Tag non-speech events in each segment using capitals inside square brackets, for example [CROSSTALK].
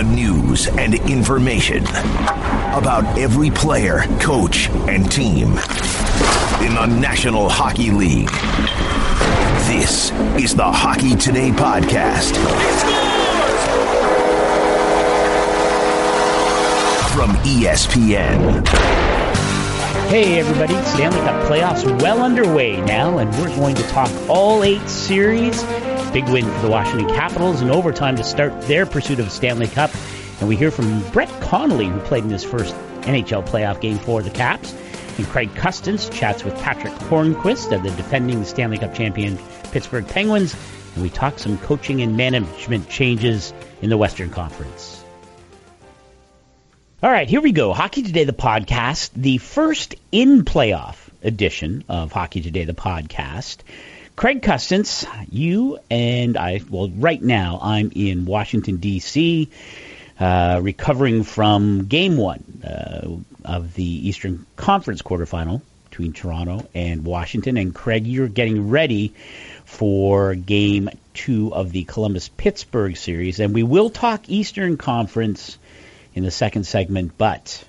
The news and information about every player, coach, and team in the National Hockey League. This is the Hockey Today podcast. From ESPN. Hey everybody, Stanley Cup playoffs well underway now, and we're going to talk all eight series. Big win for the Washington Capitals in overtime to start their pursuit of Stanley Cup. And we hear from Brett Connolly, who played in his first NHL playoff game for the Caps. And Craig Custance chats with Patric Hornqvist of the defending Stanley Cup champion Pittsburgh Penguins. And we talk some coaching and management changes in the Western Conference. All right, here we go. Hockey Today, the podcast, the first in playoff edition of Hockey Today, the podcast. Craig Custance, you and I, well, right now I'm in Washington, D.C., uh, recovering from game one uh, of the Eastern Conference quarterfinal between Toronto and Washington. And Craig, you're getting ready for game two of the Columbus Pittsburgh series. And we will talk Eastern Conference in the second segment, but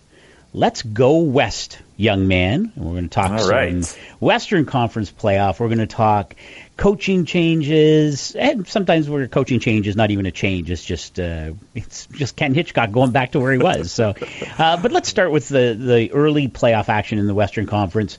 let's go west, young man. And we're going to talk All right. Western Conference playoff. We're going to talk coaching changes, and sometimes we're coaching changes, not even a change. It's just uh, it's just Ken Hitchcock going back to where he was. So, uh, but let's start with the the early playoff action in the Western Conference.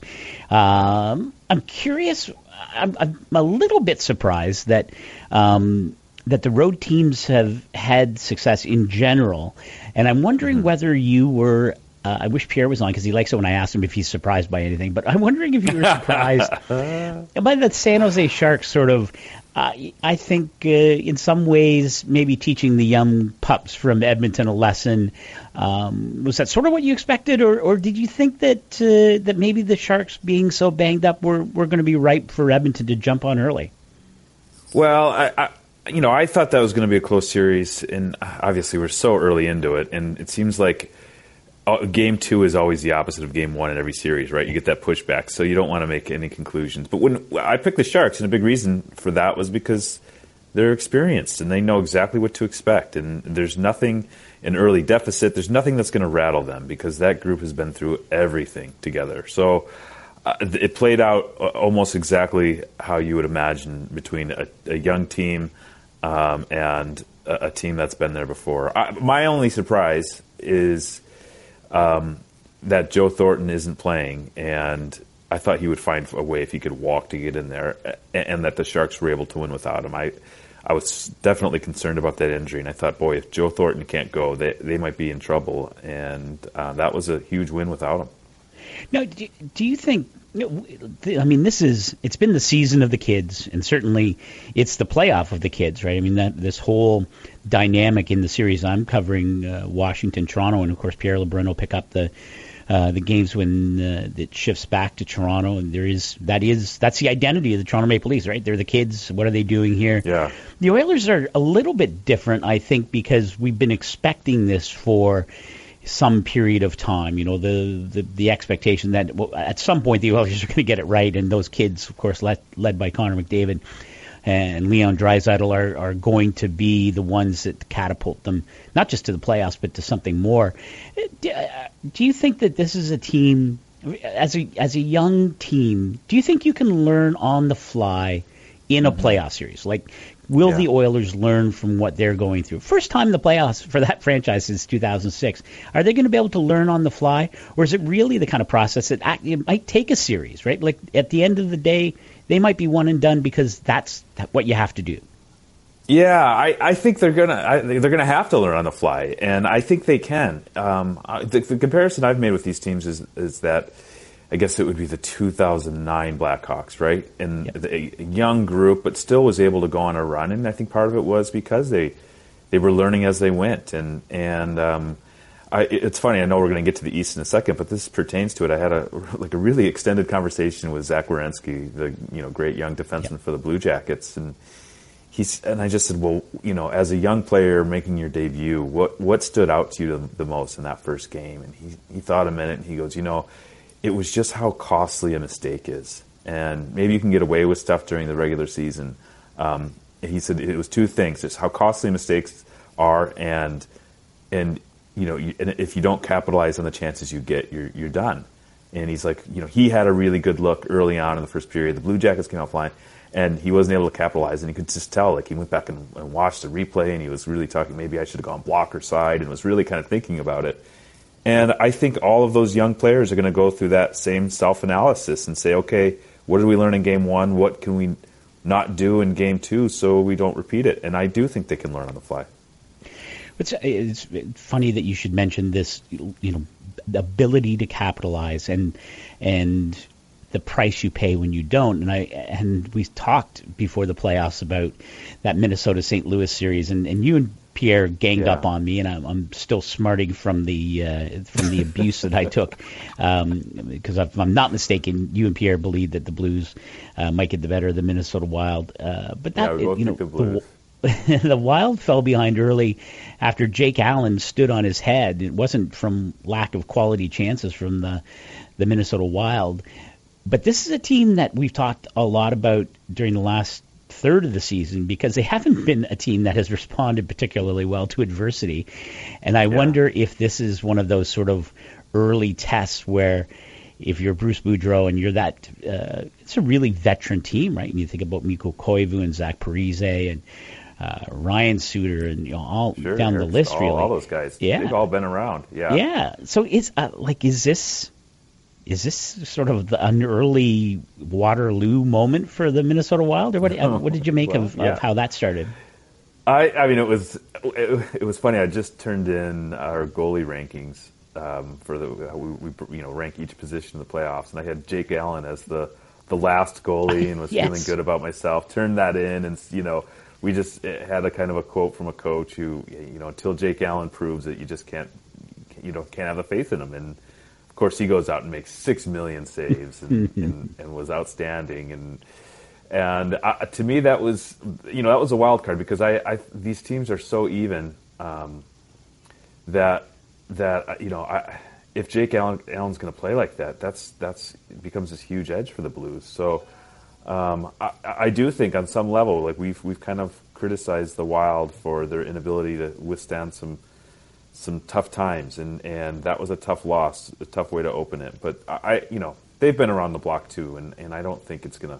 Um, I'm curious. I'm, I'm a little bit surprised that. Um, that the road teams have had success in general, and I'm wondering Mm-hmm. whether you were. Uh, I wish Pierre was on because he likes it when I ask him if he's surprised by anything. But I'm wondering if you were surprised [LAUGHS] by the San Jose Sharks sort of. Uh, I think uh, in some ways maybe teaching the young pups from Edmonton a lesson. Um, was that sort of what you expected, or, or did you think that uh, that maybe the Sharks being so banged up were, were going to be ripe for Edmonton to jump on early? Well, I, I, you know, I thought that was going to be a close series, and obviously we're so early into it, and it seems like uh, game two is always the opposite of game one in every series, right? You get that pushback, so you don't want to make any conclusions. But when I picked the Sharks, and a big reason for that was because they're experienced and they know exactly what to expect, and there's nothing an early deficit. There's nothing that's going to rattle them because that group has been through everything together. So uh, it played out uh, almost exactly how you would imagine between a, a young team um, and a, a team that's been there before. I, my only surprise is um, that Joe Thornton isn't playing, and I thought he would find a way if he could walk to get in there, and, and that the Sharks were able to win without him. I. I was definitely concerned about that injury, and I thought, boy, if Joe Thornton can't go, they they might be in trouble. And uh, that was a huge win without him. Now, do, do you think? I mean, this is it's been the season of the kids, and certainly it's the playoff of the kids, right? I mean, that this whole dynamic in the series I'm covering, uh, Washington, Toronto, and of course Pierre LeBrun will pick up the uh, the games when uh, it shifts back to Toronto, and there is that is that's the identity of the Toronto Maple Leafs, right? They're the kids. What are they doing here? Yeah. The Oilers are a little bit different, I think, because we've been expecting this for some period of time. You know, the the, the expectation that well, at some point the Oilers are going to get it right, and those kids, of course, led led by Connor McDavid and Leon Draisaitl are are going to be the ones that catapult them not just to the playoffs but to something more. Do, uh, do you think that this is a team as a as a young team? Do you think you can learn on the fly in a playoff series? Like, will Yeah. the Oilers learn from what they're going through? First time in the playoffs for that [LAUGHS] franchise since 2006. Are they going to be able to learn on the fly, or is it really the kind of process that act, it might take a series? Right, like at the end of the day, they might be one and done because that's what you have to do. Yeah, I, I think they're gonna I, they're gonna have to learn on the fly, and I think they can. Um, I- the, the comparison I've made with these teams is is that I guess it would be the 2009 Blackhawks, right? And Yep. the, a young group, but still was able to go on a run, and I think part of it was because they they were learning as they went, and and um, I, it's funny. I know we're going to get to the East in a second, but this pertains to it. I had a [LAUGHS] like a really extended conversation with Zach Werenski, the you know great young defenseman for the Blue Jackets, and he's and I just said, well, you know, as a young player making your debut, what what stood out to you the, the most in that first game? And he he thought a minute, and he goes, you know, it was just how costly a mistake is, and maybe you can get away with stuff during the regular season. Um, he said it was two things: it's how costly mistakes are, and and you know, you, and if you don't capitalize on the chances you get, you're you're done. And he's like, you know, he had a really good look early on in the first period. The Blue Jackets came out flying, and he wasn't able to capitalize. And you could just tell, like, he went back and, and watched the replay, and he was really talking. Maybe I should have gone blocker side, and was really kind of thinking about it. And I think all of those young players are going to go through that same self analysis and say, okay, what did we learn in game one? What can we not do in game two so we don't repeat it? And I do think they can learn on the fly. It's, it's funny that you should mention this, you know, ability to capitalize and and the price you pay when you don't. And I and we talked before the playoffs about that Minnesota St. Louis series, and, and you and Pierre ganged yeah. up on me, and I'm, I'm still smarting from the uh, from the abuse that I took. Because um, if I'm not mistaken, you and Pierre believed that the Blues uh, might get the better of the Minnesota Wild. Uh, but that yeah, you know the, [LAUGHS] the Wild fell behind early after Jake Allen stood on his head. It wasn't from lack of quality chances from the the Minnesota Wild. But this is a team that we've talked a lot about during the last third of the season because they haven't been a team that has responded particularly well to adversity. And I yeah. wonder if this is one of those sort of early tests where if you're Bruce Boudreau and you're that, uh, it's a really veteran team, right? And you think about Mikko Koivu and Zach Parise and uh, Ryan Suter and you know all sure, down the list all, really. All those guys, yeah, they've all been around. Yeah, yeah. So it's uh, like, is this is this sort of the, an early Waterloo moment for the Minnesota Wild, or what? What did you make well, of, yeah. of, how that started? I, I mean, it was it, it, was funny. I just turned in our goalie rankings um, for the we, we, you know rank each position in the playoffs, and I had Jake Allen as the the last goalie, and was [LAUGHS] yes. feeling good about myself. Turned that in, and you know, we just had a kind of a quote from a coach who you know until Jake Allen proves it, you just can't you know can't have a faith in him and of course, he goes out and makes six million saves and, [LAUGHS] and, and was outstanding. And and uh, to me, that was you know that was a wild card because I, I these teams are so even um, that that uh, you know I, if Jake Allen, Allen's going to play like that, that's that's becomes this huge edge for the Blues. So. Um, I, I, do think on some level, like we've we've kind of criticized the Wild for their inability to withstand some some tough times, and, and that was a tough loss, a tough way to open it. But I, you know, they've been around the block too, and, and I don't think it's gonna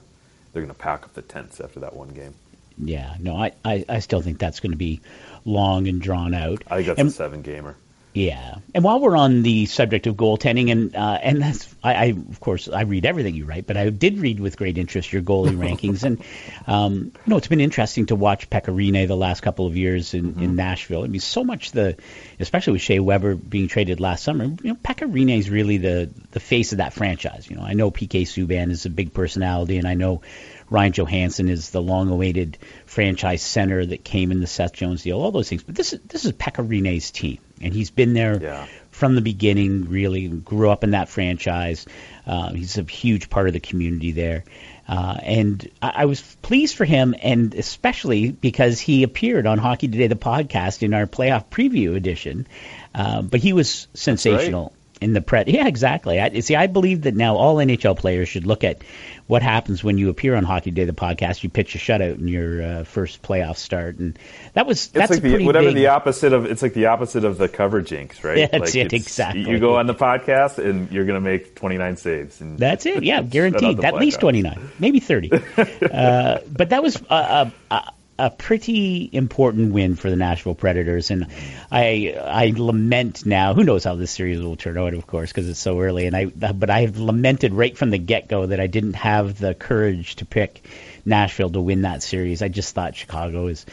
they're gonna pack up the tents after that one game. Yeah, no, I, I, I still think that's going to be long and drawn out. I think that's and, a seven gamer. Yeah, and while we're on the subject of goaltending, and uh, and that's I, I, of course I read everything you write, but I did read with great interest your goalie [LAUGHS] rankings, and um, you know it's been interesting to watch Pekka Rinne the last couple of years in, mm-hmm. in Nashville. I mean, so much the, especially with Shea Weber being traded last summer, you know, Pekka Rinne is really the the face of that franchise. You know, I know PK Subban is a big personality, and I know Ryan Johansen is the long-awaited franchise center that came in the Seth Jones deal, all those things. But this is this is Pekka Rinne's team and he's been there yeah. from the beginning. Really grew up in that franchise. Uh, he's a huge part of the community there, uh, and I, I, was pleased for him, and especially because he appeared on Hockey Today, the podcast, in our playoff preview edition. Uh, but he was sensational in the pre. Yeah, exactly. I, see, I believe that now all NHL players should look at what happens when you appear on Hockey Day, the podcast. You pitch a shutout in your uh, first playoff start, and that was that's like the, whatever big, the opposite of. It's like the opposite of the cover jinx, right? [LAUGHS] That's like it exactly. You go on the podcast and you're going to make 29 saves. And that's it. [LAUGHS] Yeah, guaranteed. At least 29, maybe 30. [LAUGHS] uh, but that was a, a, a pretty important win for the Nashville Predators, and I I lament now. Who knows how this series will turn out, of course, because it's so early. And I but I have lamented right from the get go that I didn't have the courage to pick Nashville to win that series. I just thought Chicago is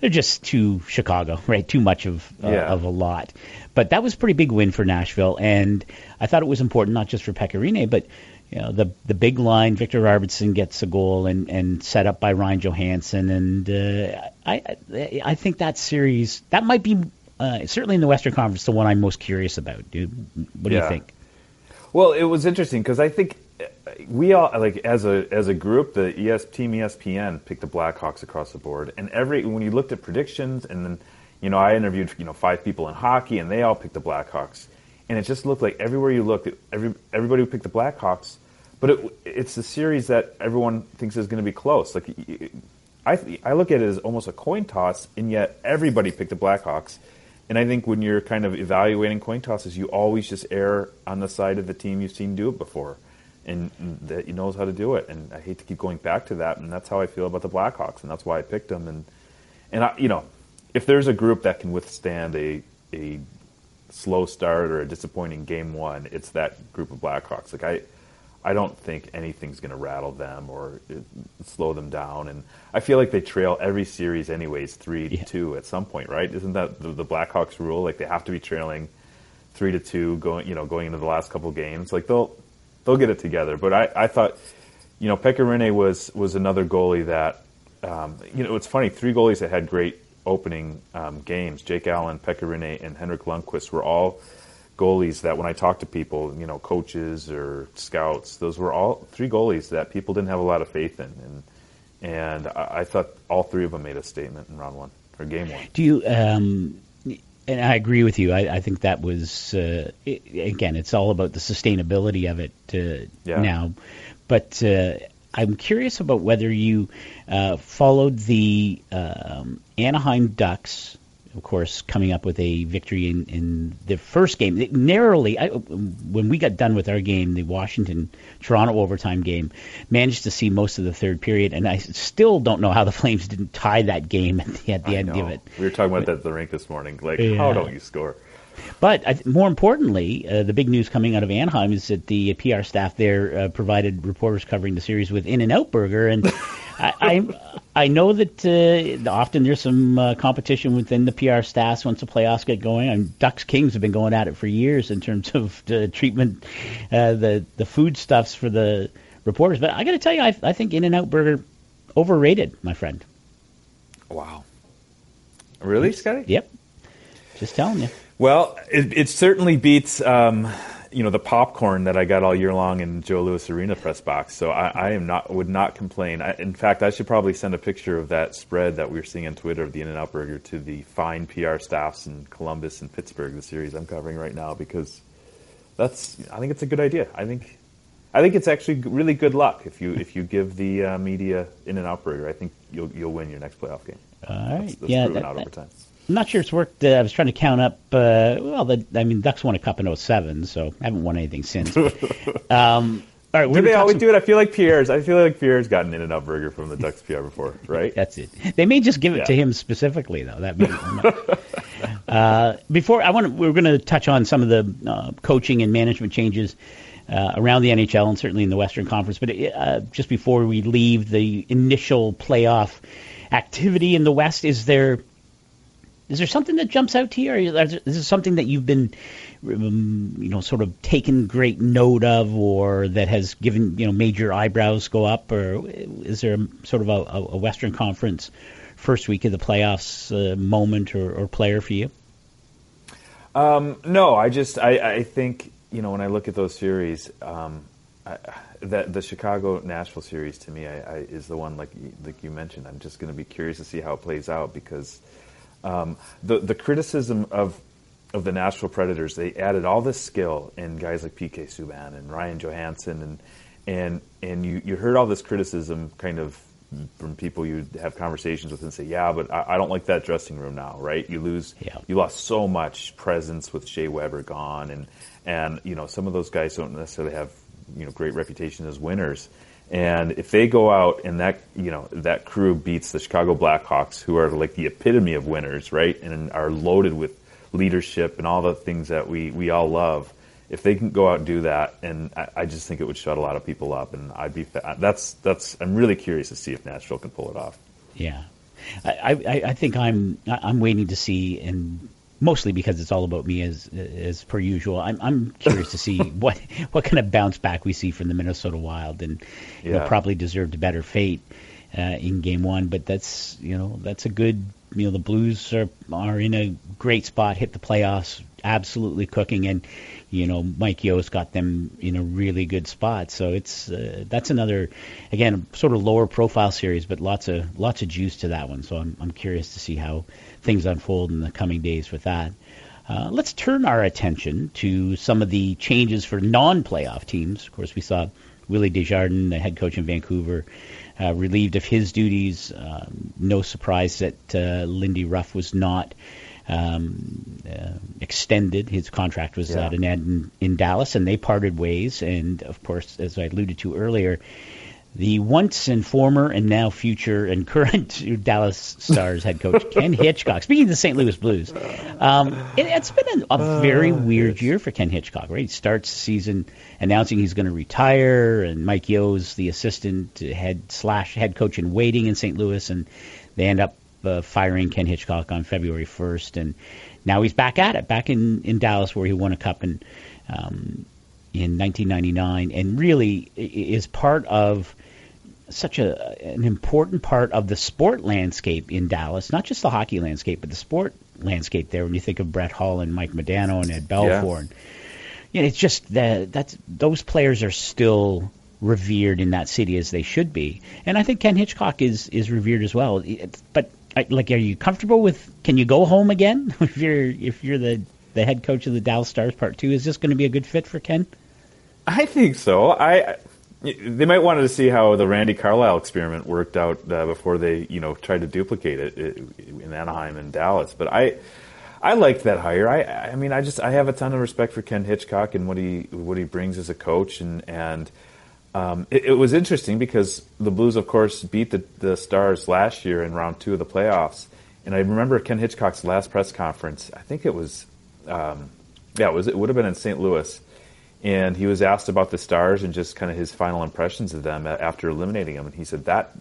they're just too Chicago, right? Too much of uh, yeah. of a lot. But that was a pretty big win for Nashville, and I thought it was important not just for Pekka Rinne, but you know, the the big line, Viktor Arvidsson gets a goal and, and set up by Ryan Johansen. and uh, I I think that series that might be uh, certainly in the Western Conference the one I'm most curious about. Dude, what do yeah. you think? Well, it was interesting because I think we all like as a as a group, the ES team ESPN picked the Blackhawks across the board, and every when you looked at predictions, and then you know I interviewed you know five people in hockey, and they all picked the Blackhawks and it just looked like everywhere you looked, every everybody would pick the Blackhawks, but it, it's a series that everyone thinks is going to be close. Like I I look at it as almost a coin toss, and yet everybody picked the Blackhawks, and I think when you're kind of evaluating coin tosses, you always just err on the side of the team you've seen do it before, and that knows how to do it. And I hate to keep going back to that, and that's how I feel about the Blackhawks, and that's why I picked them. And and I, you know, if there's a group that can withstand a a slow start or a disappointing game one, it's that group of Blackhawks. Like I I don't think anything's going to rattle them or uh, slow them down. And I feel like they trail every series, anyways, three yeah. to two at some point, right? Isn't that the, the, Blackhawks rule? Like they have to be trailing three to two going, you know, going into the last couple games. Like they'll they'll get it together. But I, I thought, you know, Pekka Rinne was was another goalie that, um, you know, it's funny. Three goalies that had great opening um, games. Jake Allen, Pekka Rinne, and Henrik Lundqvist were all goalies that when I talked to people, you know, coaches or scouts, those were all three goalies that people didn't have a lot of faith in, and and I, I thought all three of them made a statement in round one or game one. Do you? Um, and I agree with you. I, I think that was uh, it, again, it's all about the sustainability of it uh, yeah. now, but. Uh, I'm curious about whether you uh, followed the um, Anaheim Ducks of course, coming up with a victory in, in the first game. narrowly, I, when we got done with our game, the Washington Toronto overtime game, managed to see most of the third period, and I still don't know how the Flames didn't tie that game at the, at the end know. of it. We were talking about that at the rink this morning. Like, yeah. how don't you score? But more importantly, uh, the big news coming out of Anaheim is that the PR staff there uh, provided reporters covering the series with In-N-Out Burger, and [LAUGHS] I, I, I know that uh, often there's some uh, competition within the PR staffs once the playoffs get going. And Ducks Kings have been going at it for years in terms of the treatment, uh, the the food stuffs for the reporters. But I got to tell you, I, I think In-N-Out Burger overrated, my friend. Wow. Really, Scotty? Yep. Just telling you. Well, it, it certainly beats um, you know the popcorn that I got all year long in Joe Louis Arena press box. So I, I am not would not complain. I, in fact, I should probably send a picture of that spread that we are seeing on Twitter of the In-N-Out Burger to the fine PR staffs in Columbus and Pittsburgh, the series I'm covering right now, because that's I think it's a good idea. I think I think it's actually really good luck if you if you give the uh, media In-N-Out Burger. I think you'll you'll win your next playoff game. All right, that's, that's yeah, proven that, out over time. I'm not sure it's worked. Uh, I was trying to count up. Uh, well, the, I mean, Ducks won a cup in 07, so I haven't won anything since. [LAUGHS] um, all right, do they always some... do it? I feel like Pierre's. I feel like Pierre's gotten in and out burger from the Ducks PR before, [LAUGHS] right? That's it. They may just give it yeah. to him specifically, though. That may, [LAUGHS] uh, before I want we're going to touch on some of the uh, coaching and management changes uh, around the NHL and certainly in the Western Conference. But uh, just before we leave the initial playoff activity in the West, is there is there something that jumps out to you, or is there something that you've been, um, you know, sort of taken great note of, or that has given you know made your eyebrows go up, or is there sort of a, a Western Conference first week of the playoffs uh, moment or, or, player for you? Um, no, I just I, I think you know when I look at those series, um, I, that the Chicago Nashville series to me I, is the one like like you mentioned. I'm just going to be curious to see how it plays out because um, the the criticism of of the Nashville Predators, they added all this skill in guys like PK Subban and Ryan Johansen, and and and you, you heard all this criticism kind of from people you have conversations with and say, yeah, but I, I don't like that dressing room now, right? You lose, yeah. you lost so much presence with Shea Weber gone, and and you know some of those guys don't necessarily have you know great reputation as winners. And if they go out and that you know that crew beats the Chicago Blackhawks, who are like the epitome of winners, right, and are loaded with leadership and all the things that we we all love, if they can go out and do that, and I, I just think it would shut a lot of people up, and I'd be that's that's I'm really curious to see if Nashville can pull it off. Yeah, I I, I think I'm I'm waiting to see and mostly because it's all about me as as per usual. I'm I'm curious to see [LAUGHS] what what kind of bounce back we see from the Minnesota Wild, and yeah. you know, probably deserved a better fate uh, in Game One. But that's you know that's a good you know the Blues are are in a great spot, hit the playoffs, absolutely cooking, and you know Mike Yeo's got them in a really good spot. So it's uh, that's another again sort of lower profile series, but lots of lots of juice to that one. So I'm I'm curious to see how things unfold in the coming days with that. Uh, let's turn our attention to some of the changes for non-playoff teams. Of course, we saw Willie Desjardins, the head coach in Vancouver, uh, relieved of his duties. Uh, no surprise that uh, Lindy Ruff was not um, uh, extended. His contract was yeah. at an end in, in Dallas, and they parted ways. And of course, as I alluded to earlier, the once and former and now future and current [LAUGHS] Dallas Stars head coach [LAUGHS] Ken Hitchcock. Speaking of the St. Louis Blues, um, it, has been a, a very uh, weird year for Ken Hitchcock. Right, he starts the season announcing he's going to retire, and Mike Yeo's the assistant head slash head coach in waiting in St. Louis, and they end up uh, firing Ken Hitchcock on February 1st, and now he's back at it, back in, in Dallas where he won a cup in um, in 1999, and really is part of such a an important part of the sport landscape in Dallas, not just the hockey landscape, but the sport landscape there. When you think of Brett Hull and Mike Modano and Ed Belfour, yeah. and you know, it's just that that's those players are still revered in that city as they should be, and I think Ken Hitchcock is is revered as well. But like, are you comfortable with? Can you go home again [LAUGHS] if you're if you're the the head coach of the Dallas Stars Part Two? Is this going to be a good fit for Ken? I think so. I they might want to see how the Randy Carlyle experiment worked out uh, before they, you know, tried to duplicate it in Anaheim and Dallas. But I, I liked that hire. I, I mean, I just I have a ton of respect for Ken Hitchcock and what he what he brings as a coach, and and um, it, it, was interesting because the Blues, of course, beat the the Stars last year in round two of the playoffs. And I remember Ken Hitchcock's last press conference. I think it was, um, yeah, it was. It would have been in St. Louis and he was asked about the Stars and just kind of his final impressions of them after eliminating them, and he said that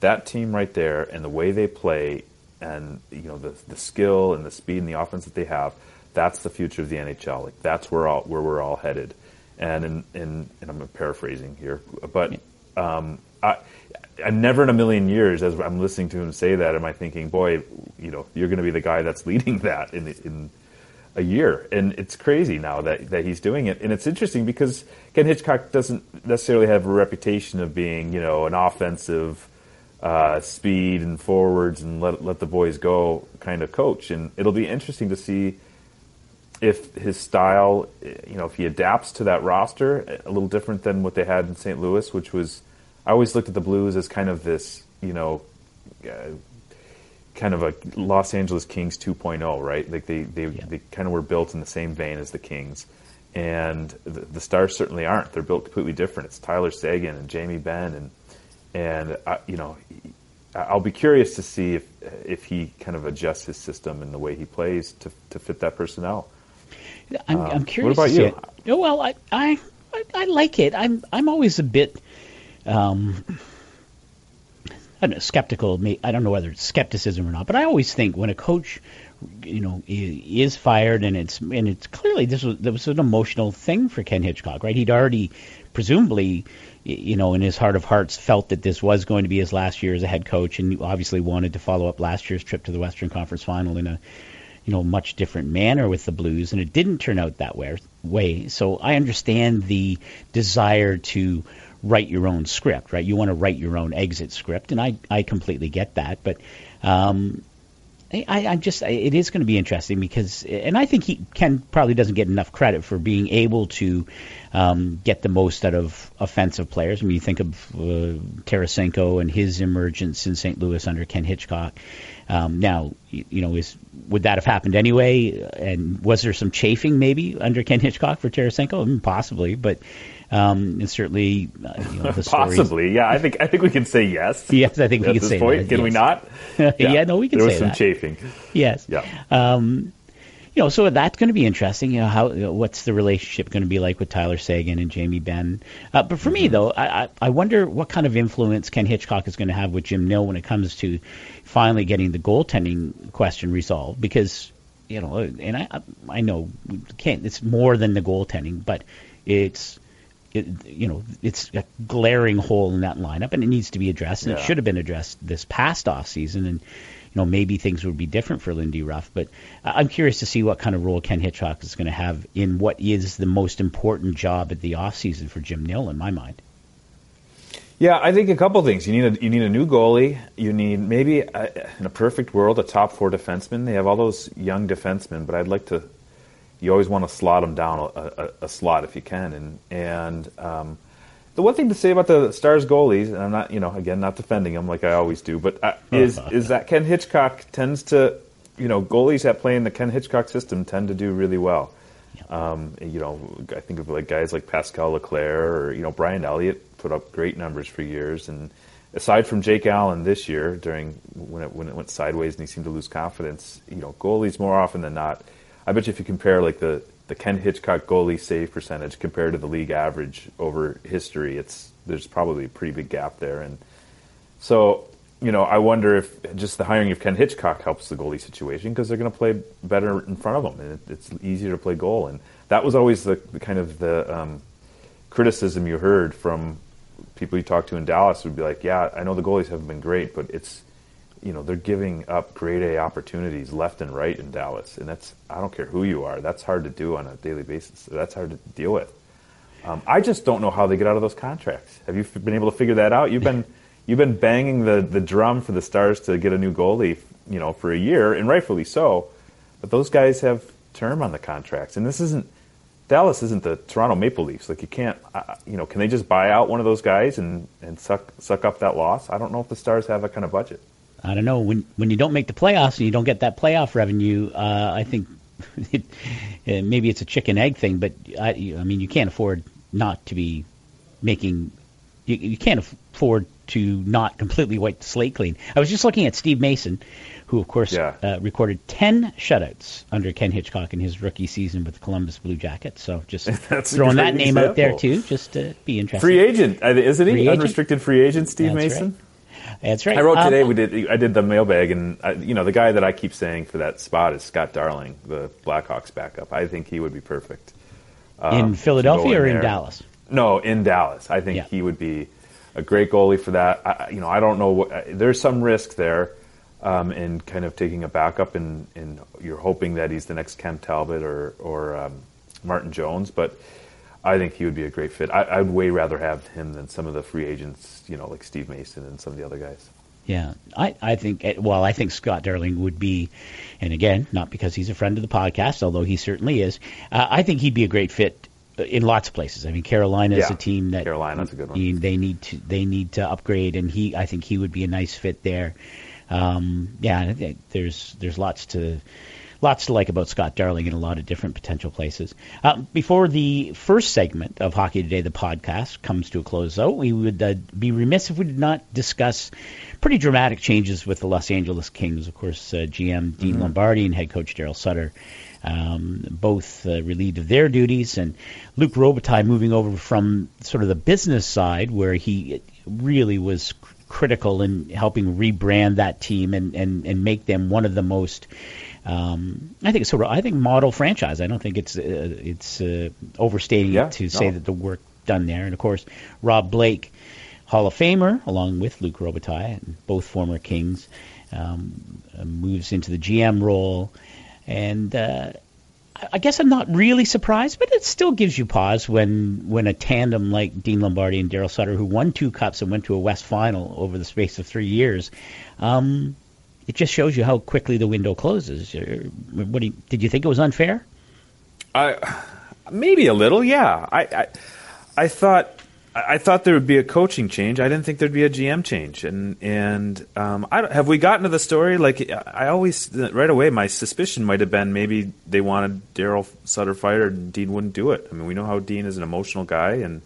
that team right there and the way they play and you know the the skill and the speed and the offense that they have, that's the future of the NHL. Like that's where all where we're all headed. And in, in and I'm paraphrasing here, but um, I. I never in a million years, as I'm listening to him say that, am I thinking, boy, you know, you're going to be the guy that's leading [LAUGHS] that in in a year, and it's crazy now that that he's doing it. And it's interesting because Ken Hitchcock doesn't necessarily have a reputation of being, you know, an offensive uh, speed and forwards and let let the boys go kind of coach. And it'll be interesting to see if his style, you know, if he adapts to that roster a little different than what they had in St. Louis, which was I always looked at the Blues as kind of this, you know. Uh, kind of a Los Angeles Kings 2.0, right? Like they they, yeah. they kind of were built in the same vein as the Kings, and the, the, Stars certainly aren't. They're built completely different. It's Tyler Seguin and Jamie Benn, and and uh, you know, I'll be curious to see if if he kind of adjusts his system and the way he plays to to fit that personnel. I'm, um, I'm curious. What about you? Oh, well, I, I I like it. I'm I'm always a bit. Um, I don't know, skeptical. I don't know whether it's skepticism or not, but I always think when a coach, you know, is fired and it's and it's clearly this was there was an emotional thing for Ken Hitchcock, right? He'd already presumably, you know, in his heart of hearts, felt that this was going to be his last year as a head coach, and obviously wanted to follow up last year's trip to the Western Conference Final in a you know much different manner with the Blues, and it didn't turn out that way. Way so I understand the desire to write your own script, right? You want to write your own exit script, and I, I completely get that. But um, I, I just it is going to be interesting because, and I think he Ken probably doesn't get enough credit for being able to um, get the most out of offensive players. I mean, you think of uh, Tarasenko and his emergence in St. Louis under Ken Hitchcock. Um, now, you, you know, is would that have happened anyway? And was there some chafing maybe under Ken Hitchcock for Tarasenko? I mean, possibly, but um, and certainly, uh, you know, the [LAUGHS] possibly, yeah. I think I think we can say yes. [LAUGHS] Yes, I think we can say point. that. Can yes. we not? yeah. [LAUGHS] yeah. no, we can. There was some that. chafing. Yes. Yeah. Um, you know, so that's going to be interesting. You know, how what's the relationship going to be like with Tyler Seguin and Jamie Benn? Uh, but for mm-hmm. me, though, I, I wonder what kind of influence Ken Hitchcock is going to have with Jim Nill when it comes to finally getting the goaltending question resolved. Because you know, and I I know can't. It's more than the goaltending, but it's it, you know, it's a glaring hole in that lineup, and it needs to be addressed. And yeah. it should have been addressed this past off season, and you know maybe things would be different for Lindy Ruff. But I'm curious to see what kind of role Ken Hitchcock is going to have in what is the most important job at the off season for Jim Nill, in my mind. Yeah, I think a couple things. You need a you need a new goalie. You need maybe a, in a perfect world a top four defenseman. They have all those young defensemen, but I'd like to you always want to slot them down a, a, a slot if you can. And and um, the one thing to say about the Stars goalies, and I'm not, you know, again, not defending them like I always do, but uh, is [LAUGHS] is that Ken Hitchcock tends to you know, goalies that play in the Ken Hitchcock system tend to do really well. Um, you know, I think of like guys like Pascal Leclaire or you know Brian Elliott put up great numbers for years, and aside from Jake Allen this year during when it when it went sideways and he seemed to lose confidence, you know, goalies more often than not. I bet you if you compare like the the Ken Hitchcock goalie save percentage compared to the league average over history, it's there's probably a pretty big gap there, and so you know, I wonder if just the hiring of Ken Hitchcock helps the goalie situation because they're going to play better in front of them, and it, it's easier to play goal. And that was always the, the kind of the um, criticism you heard from people you talked to in Dallas would be like, "Yeah, I know the goalies haven't been great, but it's you know they're giving up grade A opportunities left and right in Dallas, and that's I don't care who you are, that's hard to do on a daily basis. That's hard to deal with. Um, I just don't know how they get out of those contracts. Have you been able to figure that out? You've been [LAUGHS] you've been banging the, the drum for the Stars to get a new goalie, you know, for a year, and rightfully so. But those guys have term on the contracts, and this isn't Dallas isn't the Toronto Maple Leafs. Like you can't, uh, you know, can they just buy out one of those guys and, and suck suck up that loss? I don't know if the Stars have that kind of budget. I don't know when when you don't make the playoffs and you don't get that playoff revenue. Uh, I think [LAUGHS] it, maybe it's a chicken egg thing, but I, I mean you can't afford not to be making. You, you can't afford to not completely wipe the slate clean. I was just looking at Steve Mason, who of course yeah. uh, recorded ten shutouts under Ken Hitchcock in his rookie season with the Columbus Blue Jackets. So just [LAUGHS] throwing that name example. out there too, just to be interesting. Free agent, isn't he? Free Unrestricted agent? free agent, Steve That's Mason. Right. That's right. I wrote today. Um, we did. I did the mailbag, and I, you know the guy that I keep saying for that spot is Scott Darling, the Blackhawks backup. I think he would be perfect. Um, in Philadelphia or in there. Dallas? No, in Dallas. I think yeah. he would be a great goalie for that. I, you know, I don't know. What, there's some risk there um, in kind of taking a backup, and, and you're hoping that he's the next Cam Talbot or or um, Martin Jones, but. I think he would be a great fit. I, would way rather have him than some of the free agents, you know, like Steve Mason and some of the other guys. Yeah, I, I think, eh, well, I think Scott Darling would be, and again, not because he's a friend of the podcast, although he certainly is, uh, I think he'd be a great fit in lots of places. I mean, Carolina is yeah, a team that Carolina's a good one. They need to they need to upgrade, and he I think he would be a nice fit there. Um, yeah, there's there's lots to lots to like about Scott Darling in a lot of different potential places. Uh, before the first segment of Hockey Today, the podcast, comes to a close, though, we would uh, be remiss if we did not discuss pretty dramatic changes with the Los Angeles Kings. Of course, uh, GM Dean mm-hmm. Lombardi and head coach Daryl Sutter um, both uh, relieved of their duties, and Luc Robitaille moving over from sort of the business side, where he really was critical in helping rebrand that team and, and, and make them one of the most um, I think sort of I think model franchise. I don't think it's uh, it's uh, overstating yeah, to say that the work done there. And of course, Rob Blake, Hall of Famer, along with Luc Robitaille, both former Kings, um, moves into the GM role. And uh, I guess I'm not really surprised, but it still gives you pause when when a tandem like Dean Lombardi and Daryl Sutter, who won two cups and went to a West Final over the space of three years, um, it just shows you how quickly the window closes. What do you, did you think it was unfair? I maybe a little, yeah. I I, I thought I thought there would be a coaching change. I didn't think there'd be a GM change. And and um, have we gotten to the story? Like I always right away, my suspicion might have been maybe they wanted Daryl Sutter fired and Dean wouldn't do it. I mean, we know how Dean is an emotional guy, and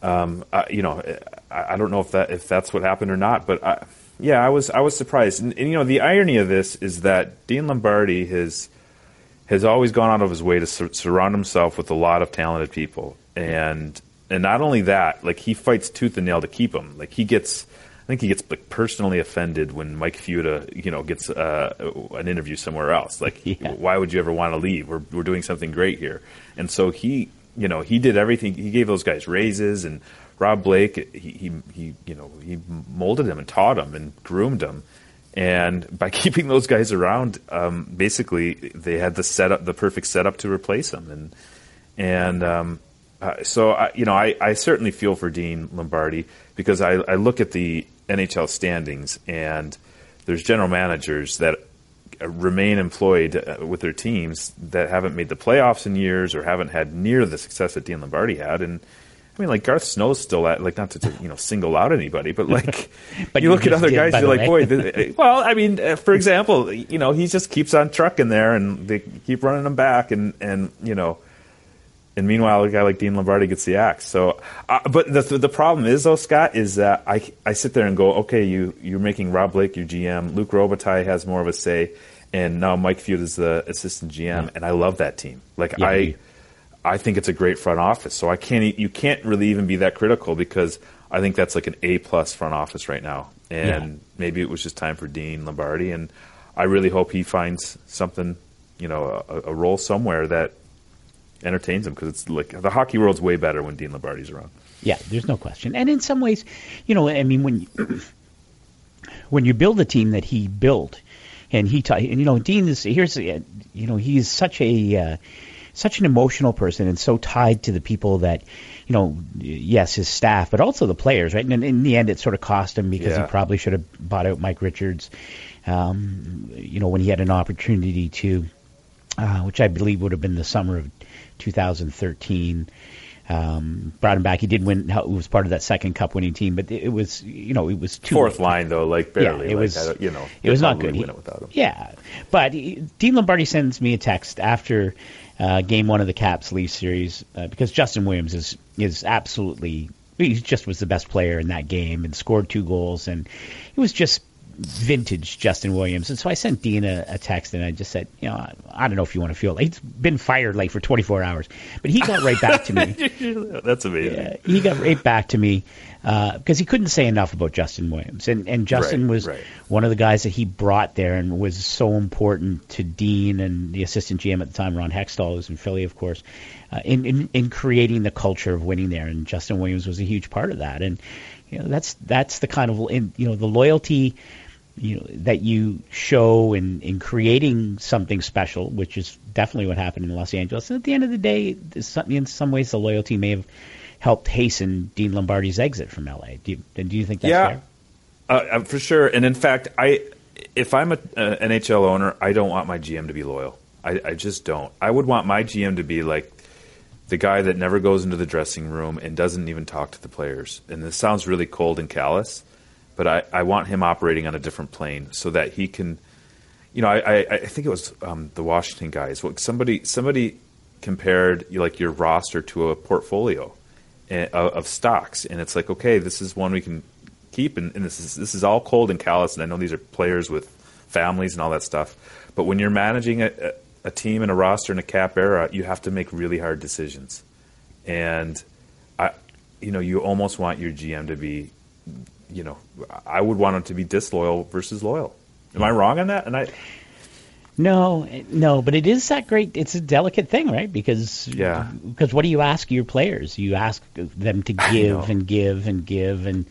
um, I, you know, I, I, don't know if that if that's what happened or not. But I, yeah, I was I was surprised. And, and you know, the irony of this is that Dean Lombardi has has always gone out of his way to sur- surround himself with a lot of talented people and and not only that, like he fights tooth and nail to keep him. Like he gets, I think he gets like, personally offended when Mike Futa, you know, gets uh, an interview somewhere else. Like, [LAUGHS] yeah. why would you ever want to leave? We're we're doing something great here. And so he, you know, he did everything. He gave those guys raises, and Rob Blake, he he, he you know, he molded him and taught him and groomed him. And by [LAUGHS] keeping those guys around, um, basically they had the setup, the perfect setup to replace them. And and um, uh, so I, you know, I, I certainly feel for Dean Lombardi because I, I look at the NHL standings and there's general managers that remain employed uh, with their teams that haven't made the playoffs in years or haven't had near the success that Dean Lombardi had, and I mean, like Garth Snow's still at like not to, to you know single out anybody, but like [LAUGHS] But you you look at other did, guys, you're like, boy. th- [LAUGHS] well, I mean, uh, for example, you know, he just keeps on trucking there, and they keep running him back, and and you know, and meanwhile, a guy like Dean Lombardi gets the axe. So, uh, but the the problem is though, Scott, is that I I sit there and go, okay, you you're making Rob Blake your GM, Luc Robitaille has more of a say, and now Mike Futa is the assistant GM, and I love that team. Like Yeah, I. you- I think it's a great front office. So I can't you can't really even be that critical because I think that's like an A plus front office right now. And Yeah. maybe it was just time for Dean Lombardi, and I really hope he finds something, you know, a, a role somewhere that entertains him because it's like the hockey world's way better when Dean Lombardi's around. Yeah, there's no question. And in some ways, you know, I mean, when you, [CLEARS THROAT] when you build a team that he built, and he, ta- and you know, Dean is here's, uh, you know, he's such a uh, such an emotional person and so tied to the people that, you know, yes, his staff, but also the players, right? And in the end, it sort of cost him because Yeah. he probably should have bought out Mike Richards, um, you know, when he had an opportunity to, uh, which I believe would have been the summer of 2013 um, brought him back. He did win. It was part of that second cup winning team, but it was you know it was too Fourth late. line though, like barely. Yeah, it like, was. You know, it was not good. He- Win it without him. Yeah, but he- Dean Lombardi sends me a text after uh, game one of the Caps Leaf series uh, because Justin Williams is is absolutely he just was the best player in that game and scored two goals and it was just vintage Justin Williams. And so I sent Dean a, a text and I just said, you know, I, I don't know if you want to feel like he's been fired like for 24 hours, but he got right back to me. [LAUGHS] That's amazing. Uh, he got right back to me because he couldn't say enough about Justin Williams, and and Justin Right, was right. one of the guys that he brought there and was so important to Dean and the assistant GM at the time, Ron Hextall, who was in Philly, of course, uh, in, in in creating the culture of winning there, and Justin Williams was a huge part of that, and you know that's that's the kind of in, you know the loyalty. You know that you show in, in creating something special, which is definitely what happened in Los Angeles. And at the end of the day, in some ways, the loyalty may have helped hasten Dean Lombardi's exit from LA. Do you, do you think that's yeah, fair? Uh, uh, for sure. And in fact, I if I'm an NHL owner, I don't want my GM to be loyal. I, I just don't. I would want my GM to be like the guy that never goes into the dressing room and doesn't even talk to the players. And this sounds really cold and callous, but I, I want him operating on a different plane so that he can. You know, I, I, I think it was um, the Washington guys. Well, somebody somebody compared like your roster to a portfolio eh, of, stocks, and it's like, okay, this is one we can keep, and, and this is this is all cold and callous, and I know these are players with families and all that stuff, but when you're managing a, a team and a roster in a cap era, you have to make really hard decisions, and I, you know, you almost want your GM to be, you know, I would want him to be disloyal versus loyal. Am I wrong on that? And I, No, no, but it is that great. It's a delicate thing, right? Because Yeah. because what do you ask your players? You ask them to give and give and give, and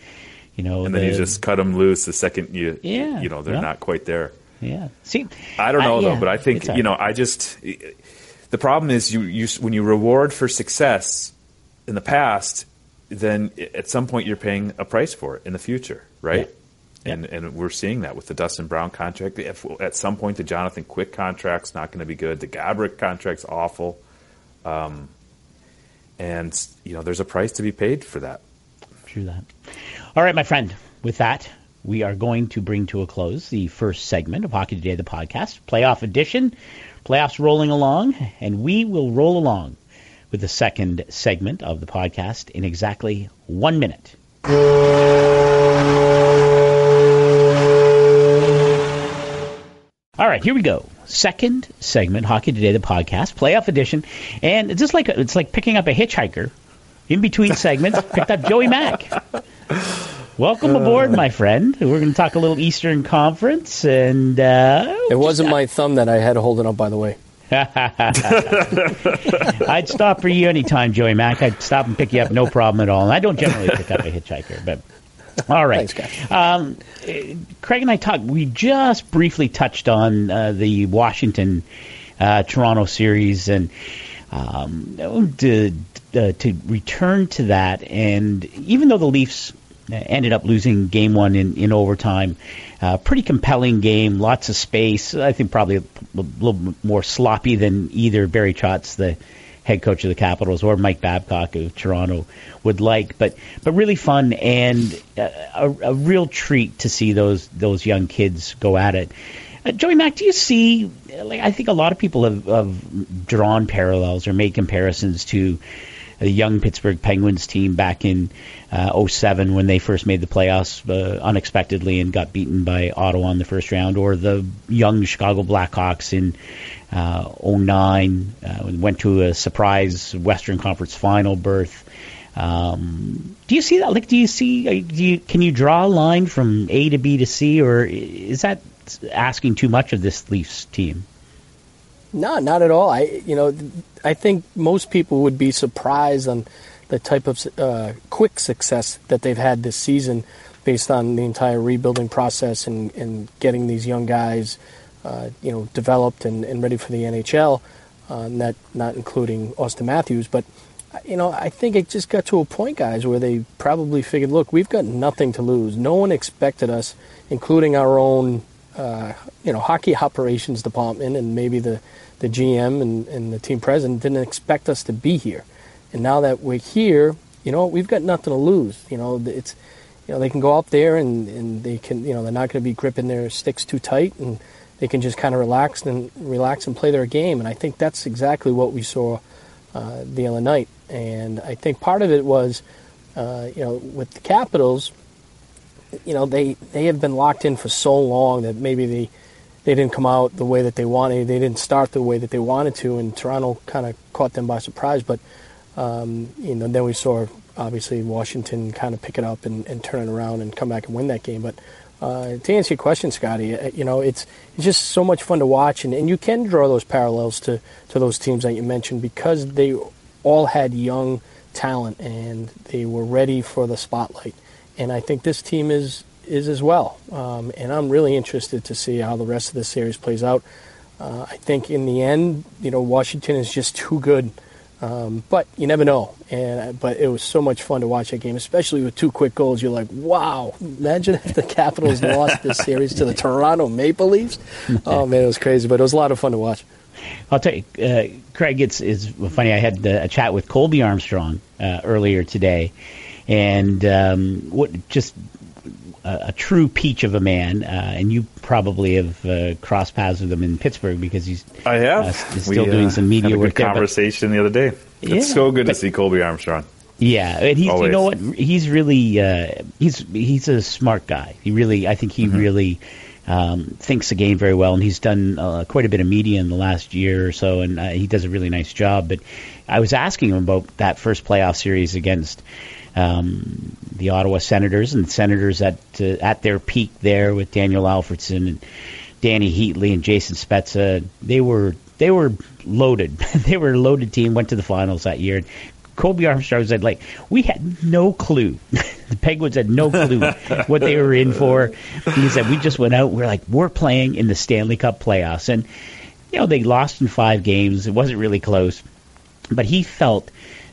you know, and then you just cut them loose the second you, Yeah, you know, they're not quite there. yeah. See, I don't know yeah, though, but I think you know. I just the problem is you you when you reward for success in the past, then at some point you're paying a price for it in the future, right? Yeah. And and we're seeing that with the Dustin Brown contract. If, at some point, the Jonathan Quick contract's not going to be good. The Gaborik contract's awful. Um, and you know, there's a price to be paid for that. True that. All right, my friend. With that, we are going to bring to a close the first segment of Hockey Today, the podcast, playoff edition. Playoffs rolling along, and we will roll along with the second segment of the podcast in exactly one minute. All right, here we go. Second segment, Hockey Today, the podcast, playoff edition, and it's just like it's like picking up a hitchhiker. In between [LAUGHS] segments, picked up Joey Mack. Welcome aboard, my friend. We're going to talk a little Eastern Conference, and uh, It wasn't my thumb that I had holding up, by the way. [LAUGHS] I'd stop for you anytime, Joey Mack. I'd stop and pick you up, no problem at all. And I don't generally pick up a hitchhiker, but all right. Thanks. Um, Craig and I talked. We just briefly touched on uh, the Washington uh, Toronto series, and um, to uh, to return to that, and even though the Leafs ended up losing Game One in in overtime, uh, pretty compelling game, lots of space. I think probably a little bit more sloppy than either Barry Trotz, the head coach of the Capitals or Mike Babcock of Toronto would like. But but really fun and a, a real treat to see those those young kids go at it. Uh, Joey Mack, do you see? Like, I think a lot of people have, have drawn parallels or made comparisons to the young Pittsburgh Penguins team back in uh, 07 when they first made the playoffs uh, unexpectedly and got beaten by Ottawa in the first round, or the young Chicago Blackhawks in uh, 09 uh, went to a surprise Western Conference final berth. Um, do you see that? Like, do you see? Do you, can you draw a line from A to B to C, or is that asking too much of this Leafs team? No, not at all. I, you know, I think most people would be surprised on the type of uh, quick success that they've had this season, based on the entire rebuilding process and, and getting these young guys, uh, you know, developed and, and ready for the NHL. Uh, not not including Auston Matthews, but you know, I think it just got to a point, guys, where they probably figured, look, we've got nothing to lose. No one expected us, including our own uh, you know, hockey operations department and maybe the, the GM and, and the team president didn't expect us to be here. And now that we're here, you know, we've got nothing to lose. You know, it's, you know, they can go up there and, and they can, you know, they're not going to be gripping their sticks too tight and they can just kind of relax and relax and play their game. And I think that's exactly what we saw uh, the other night. And I think part of it was, uh, you know, with the Capitals – you know they they have been locked in for so long that maybe they they didn't come out the way that they wanted. They didn't start the way that they wanted to, and Toronto kind of caught them by surprise. But um, you know, then we saw obviously Washington kind of pick it up and, and turn it around and come back and win that game. But uh, to answer your question, Scotty, uh, you know, it's it's just so much fun to watch, and, and you can draw those parallels to to those teams that you mentioned because they all had young talent and they were ready for the spotlight and I think this team is is as well. Um, and I'm really interested to see how the rest of the series plays out. Uh, I think in the end, you know, Washington is just too good. Um, but you never know. And but it was so much fun to watch that game, especially with two quick goals. You're like, wow! Imagine if the Capitals [LAUGHS] lost this series to the Toronto Maple Leafs. [LAUGHS] Oh man, it was crazy, but it was a lot of fun to watch. I'll tell you, uh, Craig. It's is funny. I had a chat with Colby Armstrong uh, earlier today, and um, what just a, a, true peach of a man. Uh, and you probably have uh, crossed paths with him in Pittsburgh because he's I have uh, still we, doing some media had a work. Good there, conversation the other day. It's yeah, so good but, to see Colby Armstrong. Yeah, and he's Always. you know what he's really uh, he's he's a smart guy. He really I think he mm-hmm. really um, thinks the game very well, and he's done uh, quite a bit of media in the last year or so, and uh, he does a really nice job. But I was asking him about that first playoff series against um, the Ottawa Senators and the Senators at uh, at their peak there with Daniel Alfredsson and Dany Heatley and Jason Spezza. They were they were loaded. [LAUGHS] they were a loaded team. Went to the finals that year. Colby Armstrong said, like, we had no clue. [LAUGHS] the Penguins had no clue [LAUGHS] what they were in for. He said, we just went out. We're like, we're playing in the Stanley Cup playoffs. And, you know, they lost in five games. It wasn't really close. But he felt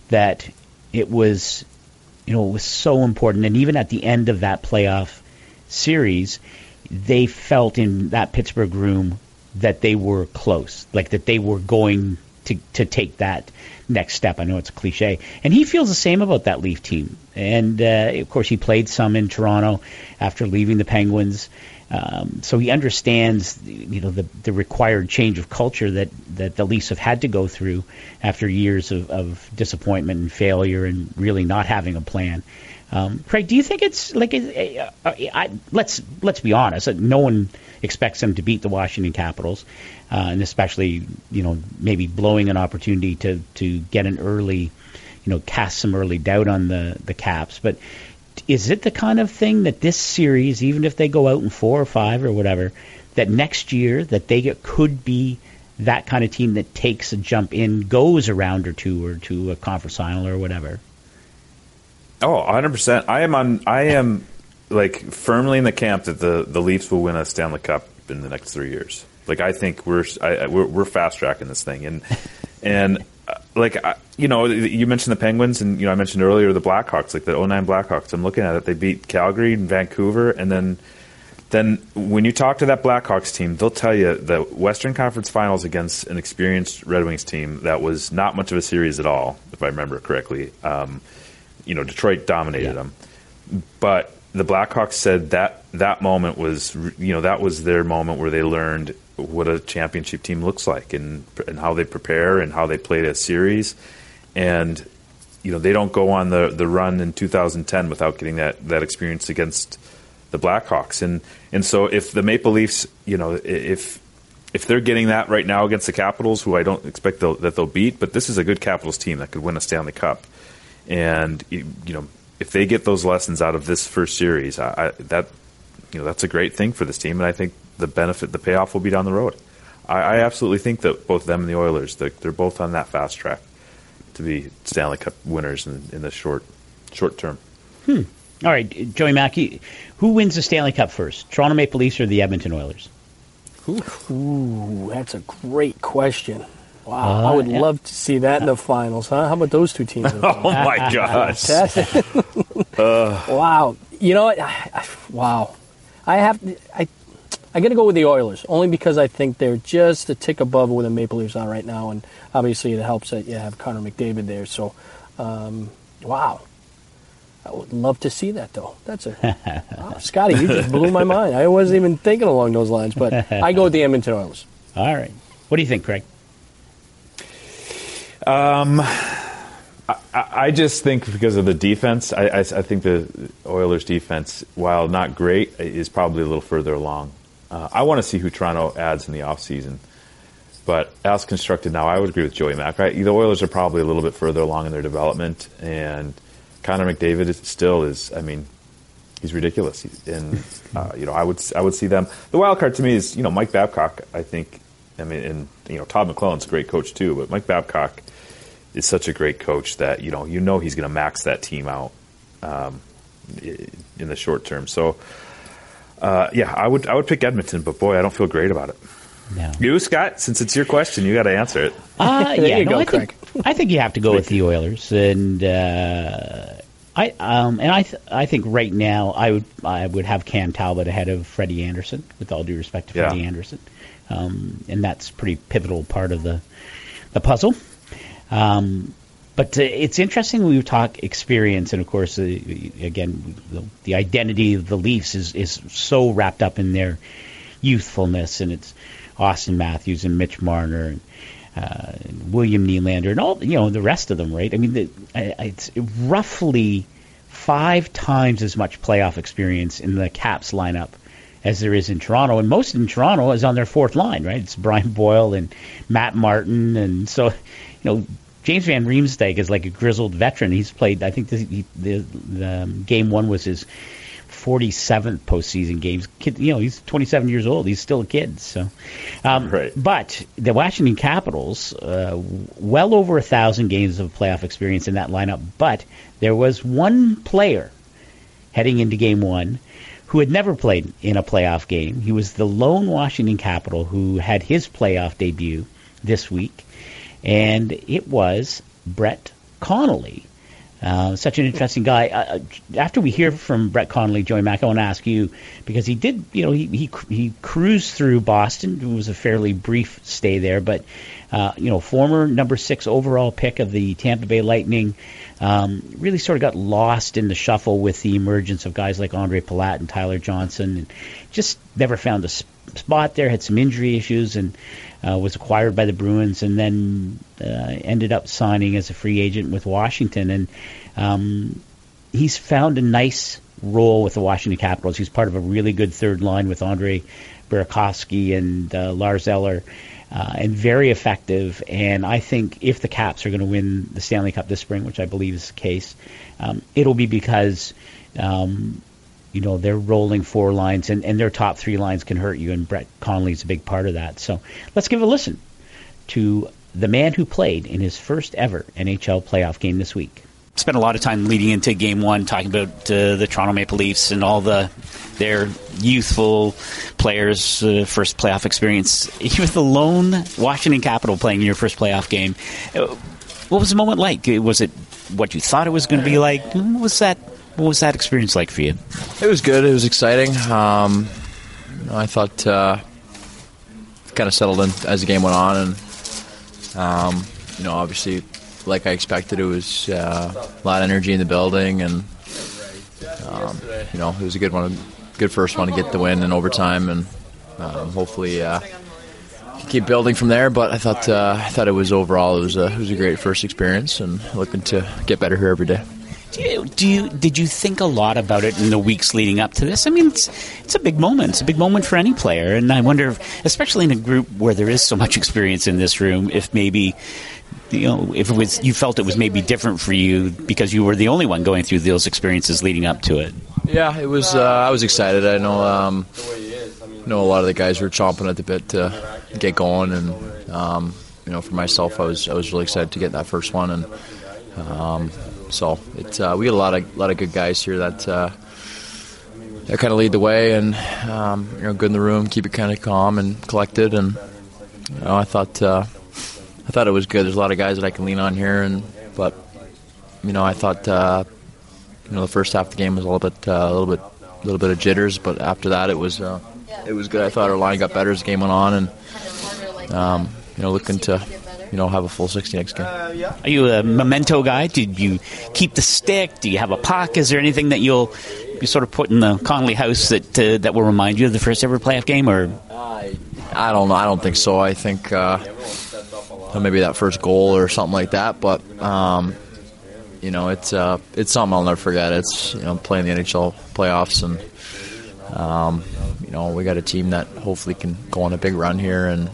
that it was you know, it was so important. And even at the end of that playoff series, they felt in that Pittsburgh room that they were close, like that they were going to to take that next step. I know it's a cliche, and he feels the same about that Leaf team. And uh, of course, he played some in Toronto after leaving the Penguins, um, so he understands, you know, the, the required change of culture that, that the Leafs have had to go through after years of, of disappointment and failure and really not having a plan. Um, Craig, do you think it's like uh, uh, I, let's let's be honest, no one expects them to beat the Washington Capitals, uh, and especially you know maybe blowing an opportunity to to get an early, you know, cast some early doubt on the the Caps, but is it the kind of thing that this series, even if they go out in four or five or whatever, that next year that they get, could be that kind of team that takes a jump in, goes a round or two or to a conference final or whatever? Oh, 100%. I am on I am like firmly in the camp that the the Leafs will win a Stanley Cup in the next 3 years. Like I think we're I, we're, we're fast tracking this thing and and like you know, you mentioned the Penguins, and you know, I mentioned earlier the Blackhawks, like the 09 Blackhawks. I'm looking at it; they beat Calgary and Vancouver, and then then when you talk to that Blackhawks team, they'll tell you the Western Conference Finals against an experienced Red Wings team that was not much of a series at all, if I remember correctly. Um, you know, Detroit dominated yeah. them, but the Blackhawks said that that moment was, you know, that was their moment where they learned what a championship team looks like and and how they prepare and how they play a series, and you know they don't go on the the run in 2010 without getting that that experience against the Blackhawks. And and so if the Maple Leafs, you know, if if they're getting that right now against the Capitals, who I don't expect they'll, that they'll beat, but this is a good Capitals team that could win a Stanley Cup, and you know if they get those lessons out of this first series, I, I, that you know that's a great thing for this team, and I think the benefit, the payoff will be down the road. I, I absolutely think that both them and the Oilers, they're, they're, both on that fast track to be Stanley Cup winners in, in the short short term. Hmm. All right, Joey Mackey, who wins the Stanley Cup first, Toronto Maple Leafs or the Edmonton Oilers? Ooh, that's a great question. Wow, uh, I would yeah. love to see that in the finals, huh? How about those two teams? [LAUGHS] oh my [LAUGHS] gosh! uh. Wow, you know what? I, I, wow, I have I I got to go with the Oilers only because I think they're just a tick above where the Maple Leafs are right now, and obviously it helps that you have Connor McDavid there. So, um, wow, I would love to see that, though. That's a [LAUGHS] wow, Scotty. You just blew my mind. I wasn't even thinking along those lines, but I go with the Edmonton Oilers. All right. What do you think, Craig? Um, I, I just think because of the defense, I, I, I, think the Oilers' defense, while not great, is probably a little further along. Uh, I want to see who Toronto adds in the offseason. But as constructed now, I would agree with Joey Mack. Right? The Oilers are probably a little bit further along in their development, and Connor McDavid is, still is. I mean, he's ridiculous. And uh, [LAUGHS] you know, I would I would see them. The wild card to me is you know Mike Babcock. I think. I mean, and you know Todd McLellan's a great coach too, but Mike Babcock is such a great coach that you know you know he's going to max that team out um, in the short term. So. Uh, yeah, I would I would pick Edmonton, but boy, I don't feel great about it. No. You, Scott, since it's your question, you got to answer it. Uh, [LAUGHS] yeah, no, go, I, think, I think you have to go with the Oilers, and uh, I um, and I th- I think right now I would I would have Cam Talbot ahead of Freddie Andersen, with all due respect to Freddie Andersen, um, and that's pretty pivotal part of the the puzzle. Um, but uh, it's interesting when we talk experience, and of course, uh, again, the, the, identity of the Leafs is is so wrapped up in their youthfulness, and it's Auston Matthews and Mitch Marner and uh, William Nylander and all you know the rest of them, right? I mean, the, it's roughly five times as much playoff experience in the Caps lineup as there is in Toronto, and most in Toronto is on their fourth line, right? It's Brian Boyle and Matt Martin, and so you know James Van Riemsdyk is like a grizzled veteran. He's played, I think the, the, the um, game one was his 47th postseason games. Kid, you know, he's 27 years old. He's still a kid. So, um, right. But the Washington Capitals, uh, well over a thousand games of playoff experience in that lineup. But there was one player heading into Game One who had never played in a playoff game. He was the lone Washington Capital who had his playoff debut this week, and it was Brett Connolly. Uh, such an interesting guy. Uh, uh, after we hear from Brett Connolly, Joey Mack, I want to ask you because he did, you know, he he, he cruised through Boston. It was a fairly brief stay there, but uh, you know, former number six overall pick of the Tampa Bay Lightning, um, really sort of got lost in the shuffle with the emergence of guys like Ondrej Palat and Tyler Johnson, and just never found a spot there. Had some injury issues and uh, was acquired by the Bruins, and then uh, ended up signing as a free agent with Washington. And um, he's found a nice role with the Washington Capitals. He's part of a really good third line with Andre Burakovsky and uh, Lars Eller. Uh, and very effective. And I think if the Caps are going to win the Stanley Cup this spring, which I believe is the case, um, it'll be because um, you know they're rolling four lines and, and their top three lines can hurt you and Brett Connolly's a big part of that. So let's give a listen to the man who played in his first ever NHL playoff game this week. Spent a lot of time leading into game one talking about uh, the Toronto Maple Leafs and all the their youthful players' uh, first playoff experience. [LAUGHS] You the lone Washington Capital playing your first playoff game. Uh, what was the moment like? Was it what you thought it was going to be like? What was that what was that experience like for you? It was good. It was exciting. Um, I thought uh, kind of settled in as the game went on, and um, you know, obviously, like I expected, it was uh, a lot of energy in the building, and um, you know, it was a good one, good first one to get the win in overtime, and um, hopefully. Uh, keep building from there, but I thought uh, I thought it was overall it was a it was a great first experience, and looking to get better here every day. Do you, did you think a lot about it in the weeks leading up to this? I mean, it's it's a big moment. It's a big moment for any player, and I wonder, if, especially in a group where there is so much experience in this room, if maybe you know if it was you felt it was maybe different for you because you were the only one going through those experiences leading up to it. Yeah, it was. Uh, I was excited. I know. Um, know a lot of the guys were chomping at the bit to get going, and um, you know, for myself, I was I was really excited to get that first one, and um, so it's uh, we got a lot of lot of good guys here that uh, that kind of lead the way, and um, you know, good in the room, keep it kind of calm and collected, and you know, I thought uh, I thought it was good. There's a lot of guys that I can lean on here, and but you know, I thought uh, you know the first half of the game was a little bit uh, a little bit a little bit of jitters, but after that, it was uh, it was good. I thought our line got better as the game went on, and um, you know, looking to you know have a full 60 next game. Are you a memento guy? Did you keep the stick? Do you have a puck? Is there anything that you'll you sort of put in the Connolly house that uh, that will remind you of the first ever playoff game? Or I, I don't know. I don't think so. I think uh, maybe that first goal or something like that. But um, you know, it's uh, it's something I'll never forget. It's you know playing the NHL playoffs and. Um, you know, we got a team that hopefully can go on a big run here, and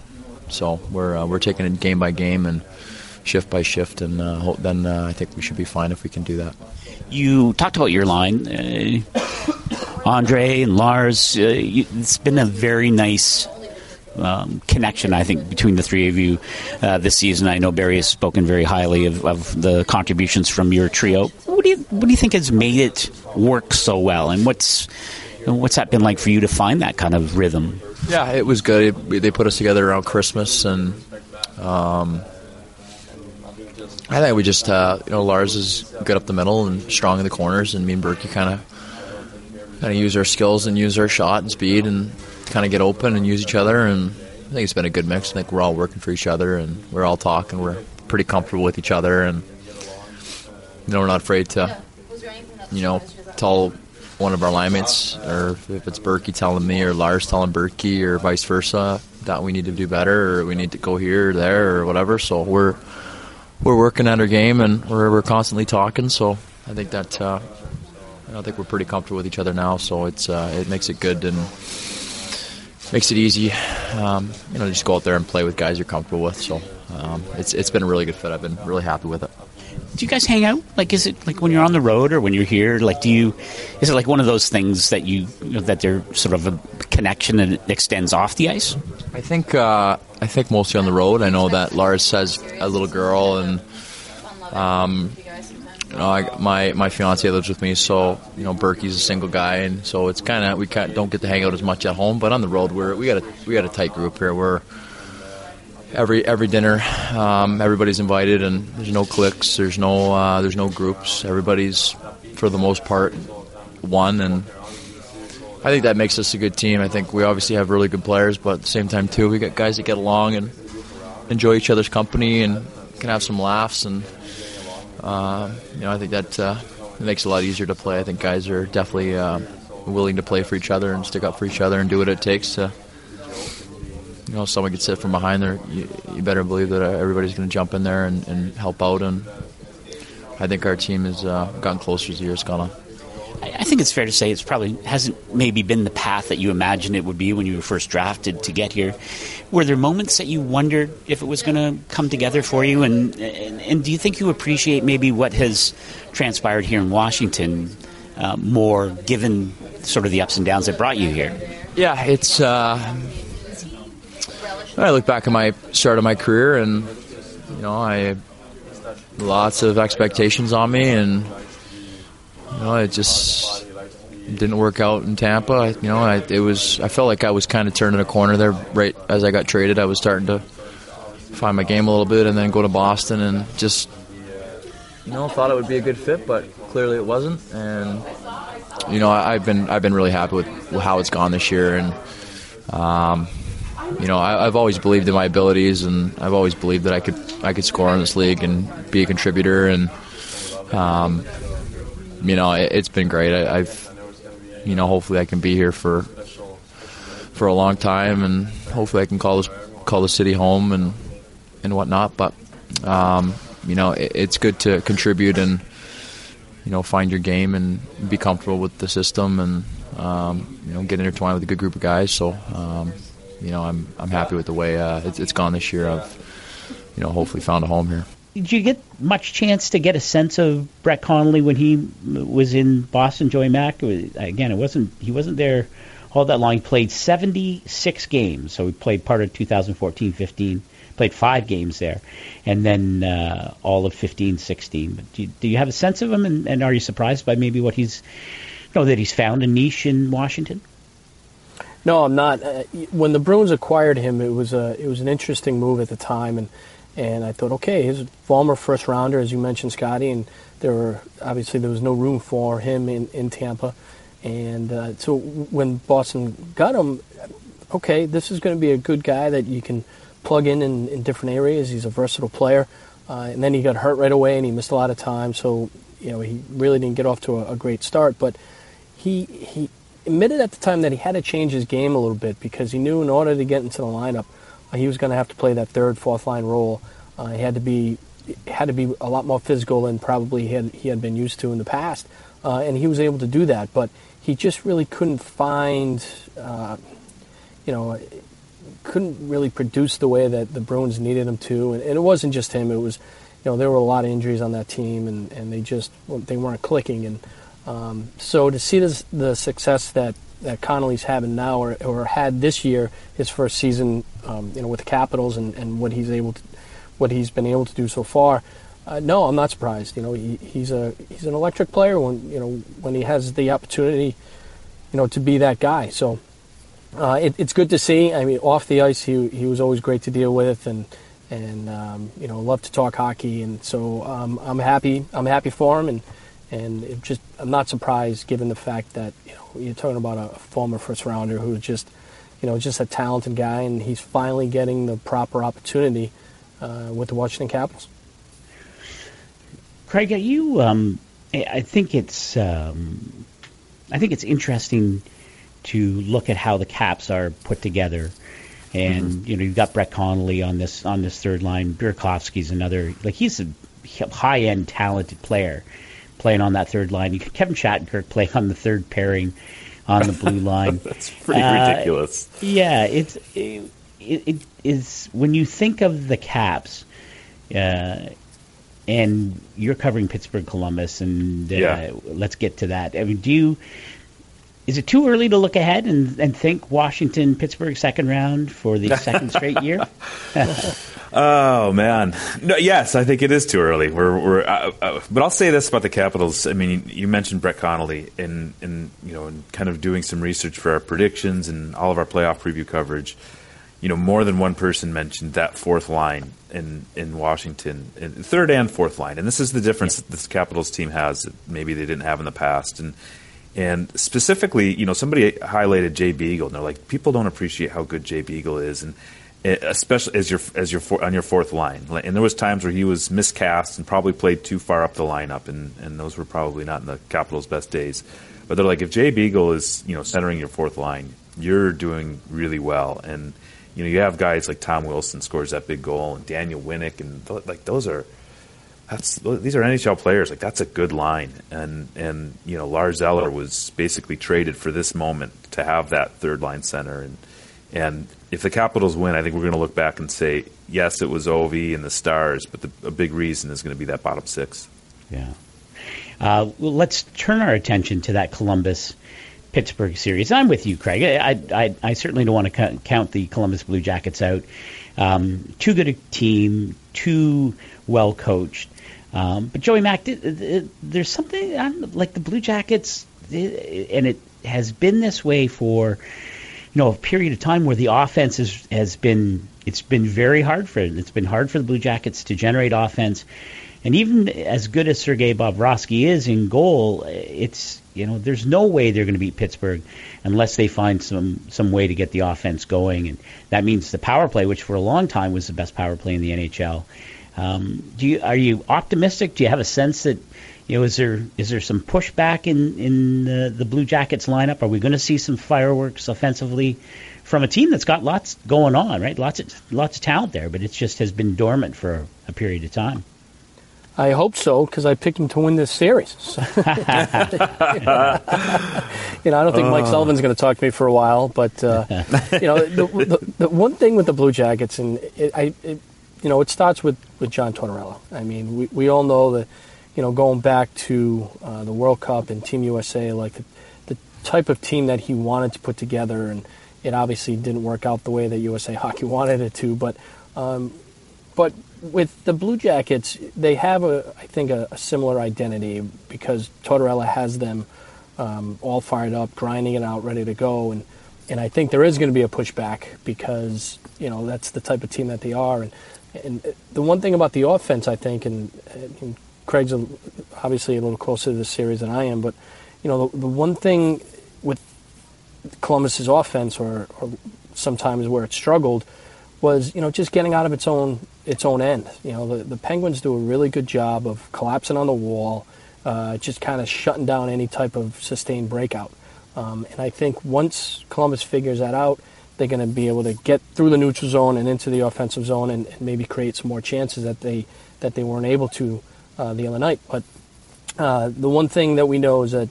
so we're uh, we're taking it game by game and shift by shift, and uh, then uh, I think we should be fine if we can do that. You talked about your line, uh, Andre and Lars. Uh, it's been a very nice. Um, connection, I think, between the three of you uh, this season. I know Barry has spoken very highly of, of the contributions from your trio. What do you what do you think has made it work so well, and what's what's that been like for you to find that kind of rhythm? Yeah, it was good. They put us together around Christmas, and um, I think we just, uh, you know, Lars is good up the middle and strong in the corners, and me and Berkey kind of kind of use our skills and use our shot and speed and kind of get open and use each other. And I think it's been a good mix. I think we're all working for each other, and we're all talking. We're pretty comfortable with each other, and you know, we're not afraid to, you know, tell one of our line mates, or if it's Berkey telling me, or Lars telling Berkey, or vice versa, that we need to do better, or we need to go here or there, or whatever. So we're we're working at our game, and we're we're constantly talking. So I think that uh, I think we're pretty comfortable with each other now. So it's uh, it makes it good and makes it easy. Um, you know, just go out there and play with guys you're comfortable with. So um, it's it's been a really good fit. I've been really happy with it do you guys hang out? Like, is it like when you're on the road or when you're here? Like, do you? Is it like one of those things that you, you know, that they're sort of a connection that extends off the ice? I think uh, I think mostly on the road. I know that Lars has a little girl, and um, you know, I, my my fiance lives with me, so you know, Berkey's a single guy, and so it's kind of we don't get to hang out as much at home. But on the road, we're we got a we got a tight group here. We're every every dinner. Um, everybody's invited, and there's no cliques. There's no uh, there's no groups. Everybody's for the most part one, and I think that makes us a good team. I think we obviously have really good players, but at the same time too, we got guys that get along and enjoy each other's company and can have some laughs. And uh, you know, I think that uh, makes it a lot easier to play. I think guys are definitely uh, willing to play for each other and stick up for each other and do what it takes to you know someone gets hit from behind there, you, you better believe that uh, everybody's going to jump in there and, and, help out. And I think our team has uh, gotten closer as the years gone on. I think it's fair to say it's probably hasn't maybe been the path that you imagined it would be when you were first drafted to get here. Were there moments that you wondered if it was going to come together for you, and, and, and do you think you appreciate maybe what has transpired here in Washington uh, more, given sort of the ups and downs that brought you here? Yeah, it's. Uh, I look back at my start of my career, and you know, I lots of expectations on me, and you know, it just didn't work out in Tampa. You know, I, it was I felt like I was kind of turning a corner there right as I got traded. I was starting to find my game a little bit, and then go to Boston, and just you know, thought it would be a good fit, but clearly it wasn't. And you know, I, have been I've been really happy with how it's gone this year, and um, you know, I, have always believed in my abilities, and I've always believed that I could I could score in this league and be a contributor. And um, you know, it, has been great. I, I've you know, hopefully I can be here for for a long time, and hopefully I can call this call the city home and and whatnot. But um, you know, it, it's good to contribute and you know find your game and be comfortable with the system and um, you know get intertwined with a good group of guys. So um, you know, I'm I'm happy with the way uh, it's, it's gone this year. I've you know hopefully found a home here. Did you get much chance to get a sense of Brett Connolly when he was in Boston? Joey Mack again, it wasn't he wasn't there all that long. He played 76 games, so he played part of 2014-15 played five games there, and then uh, all of 15, 16. But do you, do you have a sense of him, and, and, are you surprised by maybe what he's, you know, that he's found a niche in Washington? No, I'm not. Uh, when the Bruins acquired him, it was a it was an interesting move at the time, and and I thought, okay, he's a former first rounder, as you mentioned, Scotty, and there were obviously there was no room for him in in Tampa, and uh, so when Boston got him, okay, this is going to be a good guy that you can plug in in, in different areas. He's a versatile player, uh, and then he got hurt right away, and he missed a lot of time, so you know he really didn't get off to a, a great start, but he he admitted at the time that he had to change his game a little bit because he knew in order to get into the lineup, uh, he was going to have to play that third, fourth line role. Uh, he had to be had to be a lot more physical than probably he had, he had been used to in the past, uh, and he was able to do that. But he just really couldn't find, uh, you know, couldn't really produce the way that the Bruins needed him to. And, and, it wasn't just him; it was, you know, there were a lot of injuries on that team, and, and they just they weren't clicking. And um, so to see this, the success that, that Connolly's having now or, or had this year, his first season, um, you know, with the Capitals and, and what he's able to, what he's been able to do so far. Uh, no, I'm not surprised. You know, he, he's a he's an electric player when you know when he has the opportunity, you know, to be that guy. So uh, it, it's good to see. I mean, off the ice, he he was always great to deal with, and and um, you know, love to talk hockey. And so um, I'm happy. I'm happy for him, and and it just I'm not surprised given the fact that you know you're talking about a former first rounder who's just you know just a talented guy and he's finally getting the proper opportunity uh, with the Washington Capitals. Craig, you um, I think it's um, I think it's interesting to look at how the Caps are put together. And mm-hmm. you know you've got Brett Connolly on this on this third line. Burakovsky's another like he's a high end talented player playing on that third line. You Kevin Shattenkirk playing on the third pairing on the blue line. [LAUGHS] That's pretty uh, ridiculous. Yeah, it's it, it is when you think of the Caps, uh, and you're covering Pittsburgh, Columbus, and uh, yeah. let's get to that. I mean, do you? Is it too early to look ahead and, and think Washington Pittsburgh second round for the second straight year? [LAUGHS] [LAUGHS] Oh man, no. Yes, I think it is too early. We're, we're uh, uh, but I'll say this about the Capitals. I mean, you mentioned Brett Connolly, in, and you know, and kind of doing some research for our predictions and all of our playoff preview coverage. You know, more than one person mentioned that fourth line in in Washington, in third and fourth line, and this is the difference yeah. that this Capitals team has that maybe they didn't have in the past, and. And specifically, you know, somebody highlighted Jay Beagle, and they're like, people don't appreciate how good Jay Beagle is, and Eh, especially as your as your on your fourth line. And there was times where he was miscast and probably played too far up the lineup, and and those were probably not in the Capitals' best days. But they're like, if Jay Beagle is you know centering your fourth line, you're doing really well. And you know you have guys like Tom Wilson scores that big goal, and Daniel Winnik, and th- like those are. That's, these are NHL players. Like that's a good line, and and you know Lars Eller was basically traded for this moment to have that third line center, and and if the Capitals win, I think we're going to look back and say, yes, it was Ovi and the Stars, but the, a big reason is going to be that bottom six. Yeah. Uh, well, let's turn our attention to that Columbus Pittsburgh series. I'm with you, Craig. I, I, I certainly don't want to count the Columbus Blue Jackets out. Um, too good a team, too well coached. Um, but Joey Mack, there's something like the Blue Jackets, and it has been this way for you know a period of time where the offense has has been it's been very hard for it. It's been hard for the Blue Jackets to generate offense. And even as good as Sergei Bobrovsky is in goal, it's you know there's no way they're going to beat Pittsburgh unless they find some some way to get the offense going, and that means the power play, which for a long time was the best power play in the NHL. Um, do you are you optimistic? Do you have a sense that you know is there is there some pushback in in the, the Blue Jackets lineup? Are we going to see some fireworks offensively from a team that's got lots going on, right? Lots of lots of talent there, but it just has been dormant for a period of time. I hope so because I picked him to win this series. [LAUGHS] you know, I don't think Mike uh. Sullivan's going to talk to me for a while, but uh, you know, the, the, the, one thing with the Blue Jackets, and it, I, it, you know, it starts with, with John Tortorella. I mean, we, we all know that, you know, going back to uh, the World Cup and Team USA, like the, the type of team that he wanted to put together, and it obviously didn't work out the way that USA Hockey [LAUGHS] wanted it to, but. Um, but with the Blue Jackets, they have a, I think, a, a similar identity because Tortorella has them um, all fired up, grinding it out, ready to go, and and I think there is going to be a pushback because you know that's the type of team that they are, and and the one thing about the offense, I think, and, and Craig's obviously a little closer to the series than I am, but you know the, the one thing with Columbus's offense, or, or sometimes where it struggled, was you know just getting out of its own its own end. You know the, the Penguins do a really good job of collapsing on the wall, uh, just kind of shutting down any type of sustained breakout. Um, and I think once Columbus figures that out, they're going to be able to get through the neutral zone and into the offensive zone and, and maybe create some more chances that they that they weren't able to uh, the other night. But uh, the one thing that we know is that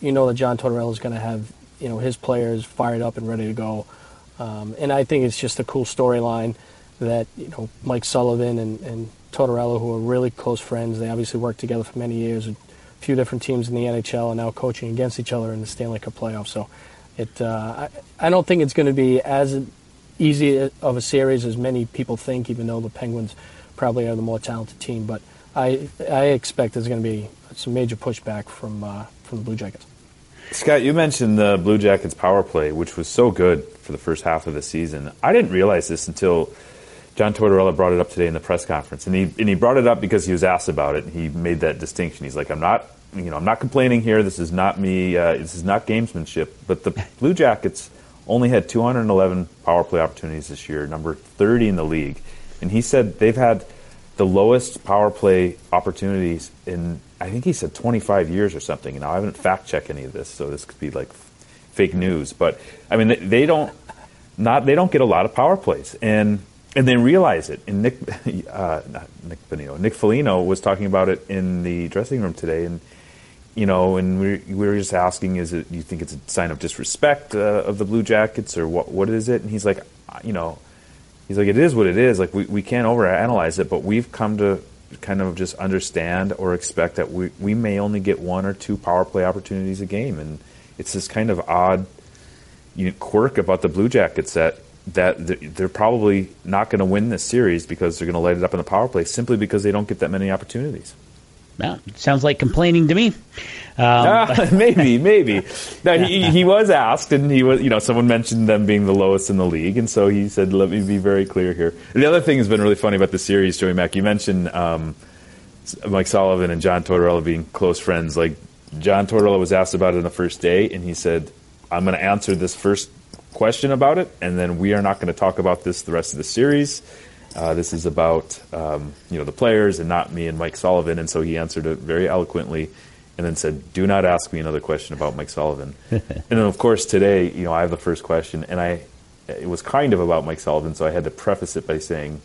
you know that John Tortorella is going to have you know his players fired up and ready to go. Um, and I think it's just a cool storyline that you know Mike Sullivan and, and Tortorella, who are really close friends, they obviously worked together for many years. A few different teams in the NHL, and now coaching against each other in the Stanley Cup playoffs. So, it uh, I, I don't think it's going to be as easy of a series as many people think, even though the Penguins probably are the more talented team. But I I expect there's going to be some major pushback from uh, from the Blue Jackets. Scott, you mentioned the Blue Jackets power play, which was so good for the first half of the season. I didn't realize this until John Tortorella brought it up today in the press conference, and he and he brought it up because he was asked about it. and He made that distinction. He's like, "I'm not, you know, I'm not complaining here. This is not me. Uh, this is not gamesmanship." But the Blue Jackets only had 211 power play opportunities this year, number 30 in the league, and he said they've had the lowest power play opportunities in I think he said 25 years or something. Now I haven't fact checked any of this, so this could be like fake news. But I mean, they, they don't not they don't get a lot of power plays, and and they realize it. And Nick, [LAUGHS] uh, not Nick Bonino, Nick Foligno was talking about it in the dressing room today, and you know, and we, we were just asking, is it? Do you think it's a sign of disrespect uh, of the Blue Jackets, or what? What is it? And he's like, you know he's like, it is what it is. Like we, we can't overanalyze it, but we've come to kind of just understand or expect that we, we may only get one or two power play opportunities a game. And it's this kind of odd you know, quirk about the Blue Jackets that that they're probably not going to win this series because they're going to light it up in the power play simply because they don't get that many opportunities. Well, sounds like complaining to me. Um, uh, [LAUGHS] maybe, [LAUGHS] maybe. No, he, he was asked, and he was, you know, someone mentioned them being the lowest in the league, and so he said, "Let me be very clear here." And the other thing has been really funny about the series, Joey Mack. You mentioned um, Mike Sullivan and John Tortorella being close friends. Like John Tortorella was asked about it on the first day, and he said, "I'm going to answer this first question about it, and then we are not going to talk about this the rest of the series." Uh, this is about um, you know the players and not me and Mike Sullivan. And so he answered it very eloquently, and then said, "Do not ask me another question about Mike Sullivan." [LAUGHS] and then of course today, you know, I have the first question, and I it was kind of about Mike Sullivan, so I had to preface it by saying.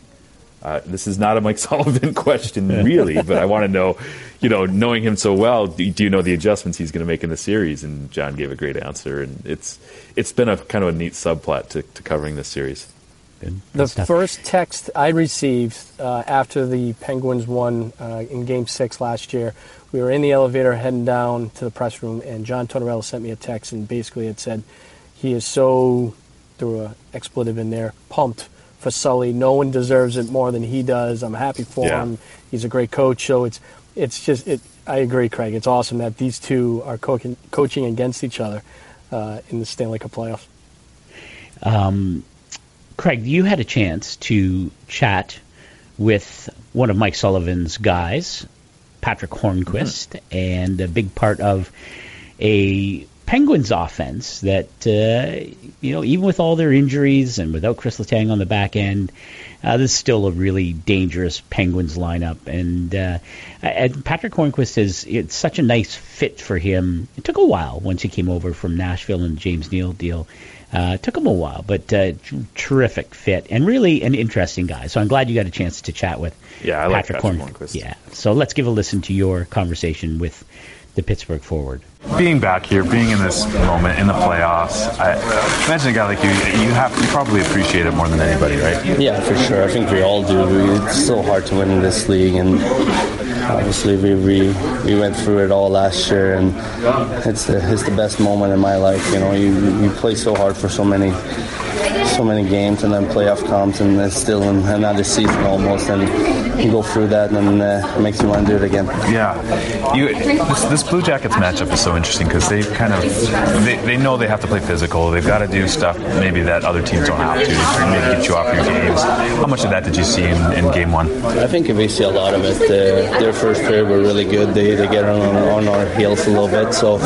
Uh, this is not a Mike [LAUGHS] Sullivan question, really, but I want to know, you know, knowing him so well, do, do you know the adjustments he's going to make in the series? And John gave a great answer, and it's it's been a kind of a neat subplot to, to covering this series. Good. The first text I received uh, after the Penguins won uh, in Game Six last year, we were in the elevator heading down to the press room, and John Tortorella sent me a text, and basically it said, "He is so," threw an expletive in there, pumped for Sully. No one deserves it more than he does. I'm happy for yeah. him. He's a great coach. So it's it's just it. I agree, Craig. It's awesome that these two are co- coaching against each other uh, in the Stanley Cup playoffs. Um, Craig, you had a chance to chat with one of Mike Sullivan's guys, Patric Hornqvist, mm-hmm. and a big part of a Penguins offense that uh, you know even with all their injuries and without Chris Letang on the back end, uh, this is still a really dangerous Penguins lineup. And, uh, and Patric Hornqvist is it's such a nice fit for him. It took a while once he came over from Nashville and the James Neal deal. Uh, took him a while, but uh, terrific fit and really an interesting guy. So I'm glad you got a chance to chat with yeah, I Patric, like Patric Hornqvist. Yeah. So let's give a listen to your conversation with the Pittsburgh forward. Being back here, being in this moment in the playoffs, I imagine a guy like you, you have you probably appreciate it more than anybody, right? Yeah, for sure. I think we all do. It's so hard to win in this league, and obviously we, we we went through it all last year, and it's the it's the best moment in my life. You know, you you play so hard for so many so many games, and then playoff comes, and it's still in another season almost, and you go through that, and uh, it makes you want to do it again. Yeah, you, this, this Blue Jackets matchup is so interesting because they kind of they, they know they have to play physical. They've got to do stuff maybe that other teams don't have to to maybe get you off your games. How much of that did you see in, in game one? I think we see a lot of it. Uh, their first period were really good. They, they get on, on our heels a little bit. So,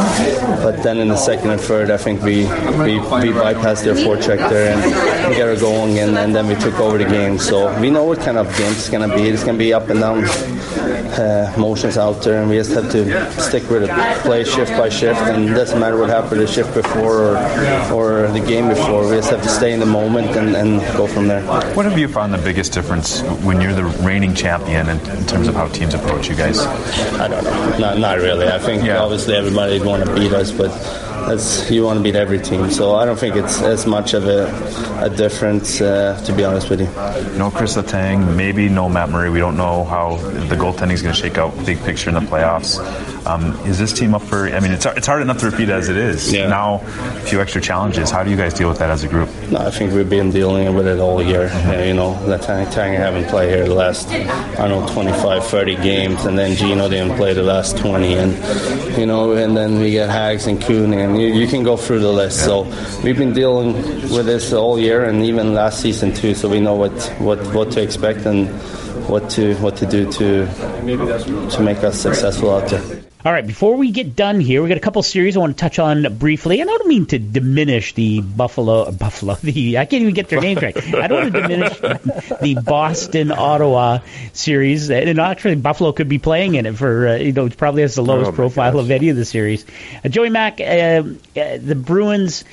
but then in the second and third, I think we we, we bypassed their forecheck there and get her going, and, and then we took over the game. So we know what kind of game it's going to be. It's going to be up and down uh, motions out there, and we just have to stick with it, play shift by shift, and it doesn't matter what happened the shift before or, or the game before. We just have to stay in the moment and, and go from there. What have you found the biggest difference when you're the reigning champion in, in terms of how teams approach you guys? I don't know. Not, not really. I think yeah. obviously everybody would want to beat us, but as you want to beat every team. So I don't think it's as much of a, a difference, uh, to be honest with you. No Chris Letang, maybe no Matt Murray. We don't know how the goaltending is going to shake out, big picture in the playoffs. Um, is this team up for? I mean, it's it's hard enough to repeat as it is. Yeah. Now, a few extra challenges. How do you guys deal with that as a group? No, I think we've been dealing with it all year. Mm-hmm. Uh, you know, Letang Tang haven't played here the last I don't know 25, 30 games, and then Gino didn't play the last 20, and you know, and then we get Hags and Coon, and you, you can go through the list. Yeah. So we've been dealing with this all year, and even last season too. So we know what what what to expect and what to what to do to to make us successful out there. All right, before we get done here, we got a couple series I want to touch on briefly, and I don't mean to diminish the Buffalo, uh, Buffalo. The I can't even get their names right. I don't want to diminish [LAUGHS] the Boston Ottawa series, and actually Buffalo could be playing in it for uh, you know it probably has the lowest oh profile gosh. of any of the series. Uh, Joey Mack, uh, uh the Bruins,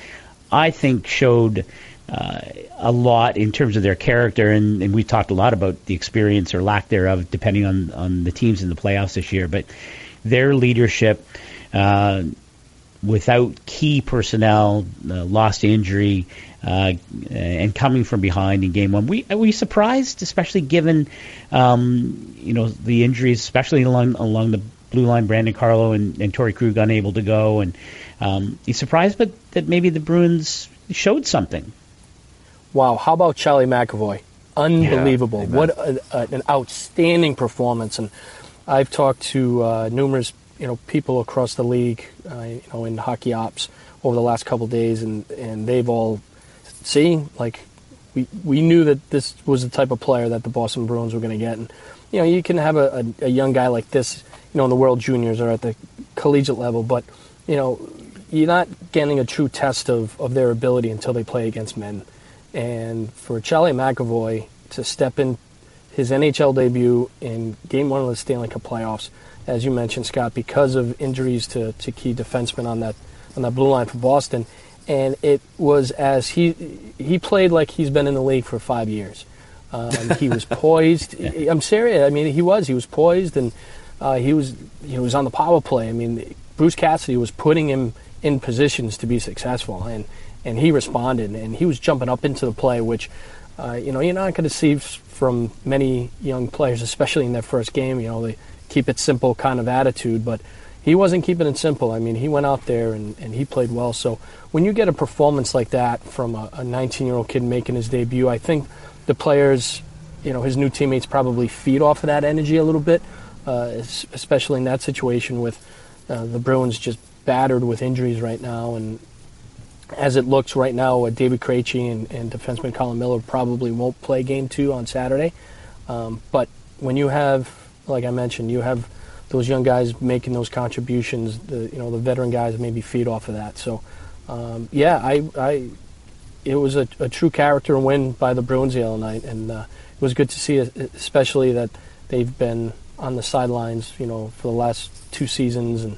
I think showed. Uh, a lot in terms of their character, and, and we talked a lot about the experience or lack thereof, depending on on the teams in the playoffs this year. But their leadership uh, without key personnel, uh, lost injury, uh, and coming from behind in game one. We are we surprised, especially given um, you know the injuries, especially along along the blue line. Brandon Carlo and, and Torey Krug unable to go, and um, you surprised, but that maybe the Bruins showed something. Wow, how about Charlie McAvoy? Unbelievable! Yeah, what a, a, an outstanding performance, and I've talked to uh, numerous you know people across the league, uh, you know, in hockey ops over the last couple days, and and they've all seen like we we knew that this was the type of player that the Boston Bruins were going to get, and you know you can have a, a, a young guy like this, you know, in the World Juniors or at the collegiate level, but you know you're not getting a true test of, of their ability until they play against men. And for Charlie McAvoy to step in his NHL debut in Game One of the Stanley Cup playoffs, as you mentioned, Scott, because of injuries to, to key defensemen on that on that blue line for Boston, and it was as he he played like he's been in the league for five years. Um, he was [LAUGHS] poised. I'm serious. I mean, he was. He was poised, and uh, he was he was on the power play. I mean, Bruce Cassidy was putting him in positions to be successful, and and he responded, and he was jumping up into the play, which uh, you know you're not going to see from many young players, especially in their first game. You know, they keep it simple kind of attitude, but he wasn't keeping it simple. I mean, he went out there and, and he played well. So when you get a performance like that from a 19 year old kid making his debut, I think the players, you know, his new teammates probably feed off of that energy a little bit, uh, especially in that situation with uh, the Bruins just battered with injuries right now and as it looks right now, uh, David Krejci and, and, defenseman Colin Miller probably won't play game two on Saturday. Um, but when you have, like I mentioned, you have those young guys making those contributions. The you know the veteran guys maybe feed off of that. So, um, yeah, I, I it was a, a, true character win by the Bruins the other night, and uh, it was good to see, especially that they've been on the sidelines, you know, for the last two seasons, and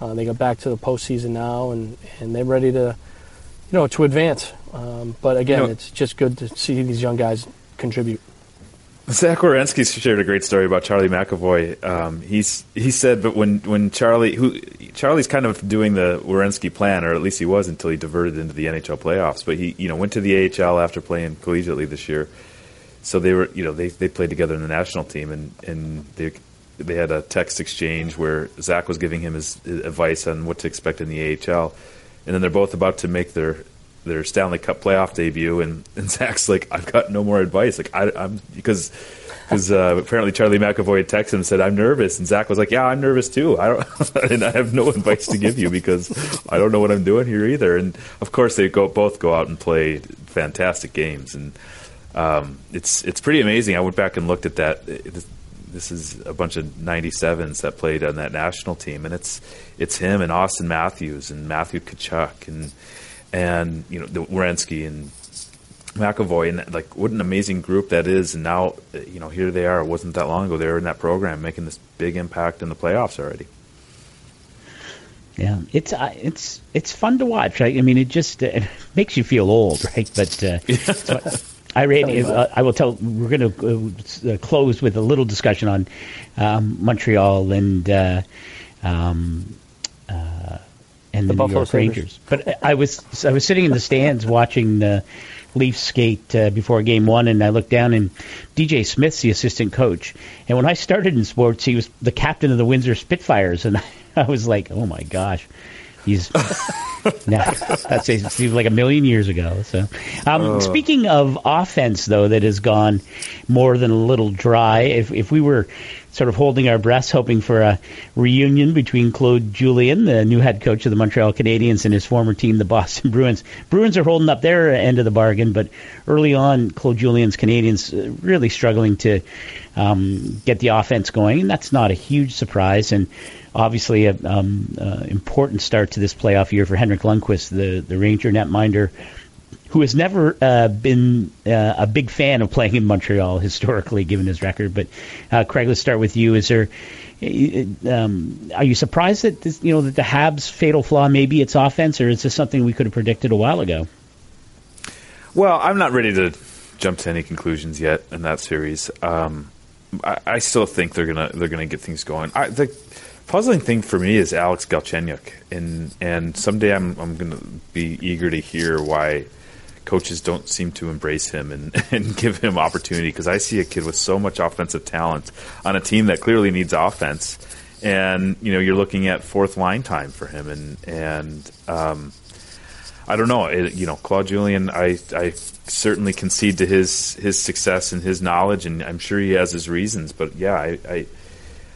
uh, they got back to the postseason now, and, and they're ready to, you know, to advance. Um, but again, you know, it's just good to see these young guys contribute. Zach Werenski shared a great story about Charlie McAvoy. Um, he's he said, but when when Charlie who Charlie's kind of doing the Werenski plan, or at least he was until he diverted into the NHL playoffs. But he you know went to the AHL after playing collegiately this year. So they were you know they they played together in the national team, and and they they had a text exchange where Zach was giving him his, his advice on what to expect in the AHL, and then they're both about to make their their Stanley Cup playoff debut, and, and Zach's like, I've got no more advice. Like I, am because because uh, apparently Charlie McAvoy texted him and said I'm nervous, and Zach was like, Yeah, I'm nervous too. I don't, [LAUGHS] and I have no advice to give you because I don't know what I'm doing here either. And of course, they go both go out and play fantastic games, and um, it's it's pretty amazing. I went back and looked at that. This is a bunch of 97s that played on that national team, and it's it's him and Auston Matthews and Matthew Tkachuk and and you know the Werenski and McAvoy, and like what an amazing group that is. And now, you know, here they are. It wasn't that long ago they were in that program, making this big impact in the playoffs already. Yeah, it's uh, it's it's fun to watch. Right? I mean, it just uh, it makes you feel old, [LAUGHS] right? But uh, [LAUGHS] so I read. Uh, I will tell. We're going to uh, close with a little discussion on um, Montreal and. Uh, um, and the, the New York Rangers. But I was I was sitting in the stands watching the Leafs skate uh, before game one, and I looked down and DJ Smith's the assistant coach. And when I started in sports, he was the captain of the Windsor Spitfires, and [LAUGHS] I was like, oh my gosh. He's [LAUGHS] that seems like a million years ago. So, um, uh. speaking of offense, though, that has gone more than a little dry. If if we were sort of holding our breaths, hoping for a reunion between Claude Julien, the new head coach of the Montreal Canadiens, and his former team, the Boston Bruins. Bruins are holding up their end of the bargain, but early on, Claude Julien's Canadiens uh, really struggling to um, get the offense going, and that's not a huge surprise. And obviously, an um, uh, important start to this playoff year for Henrik Lundqvist, the the Ranger netminder who has never uh, been uh, a big fan of playing in Montreal historically, given his record. But uh, Craig, let's start with you. Is there? Um, are you surprised that this, you know that the Habs' fatal flaw maybe its offense, or is this something we could have predicted a while ago? Well, I'm not ready to jump to any conclusions yet in that series. Um, I, I, still think they're gonna they're gonna get things going. I, the puzzling thing for me is Alex Galchenyuk, and and someday I'm I'm gonna be eager to hear why coaches don't seem to embrace him and, [LAUGHS] and give him opportunity because I see a kid with so much offensive talent on a team that clearly needs offense. And you know you're looking at fourth line time for him, and and um, I don't know. It, you know, Claude Julien, I I certainly concede to his his success and his knowledge, and I'm sure he has his reasons. But yeah, I I,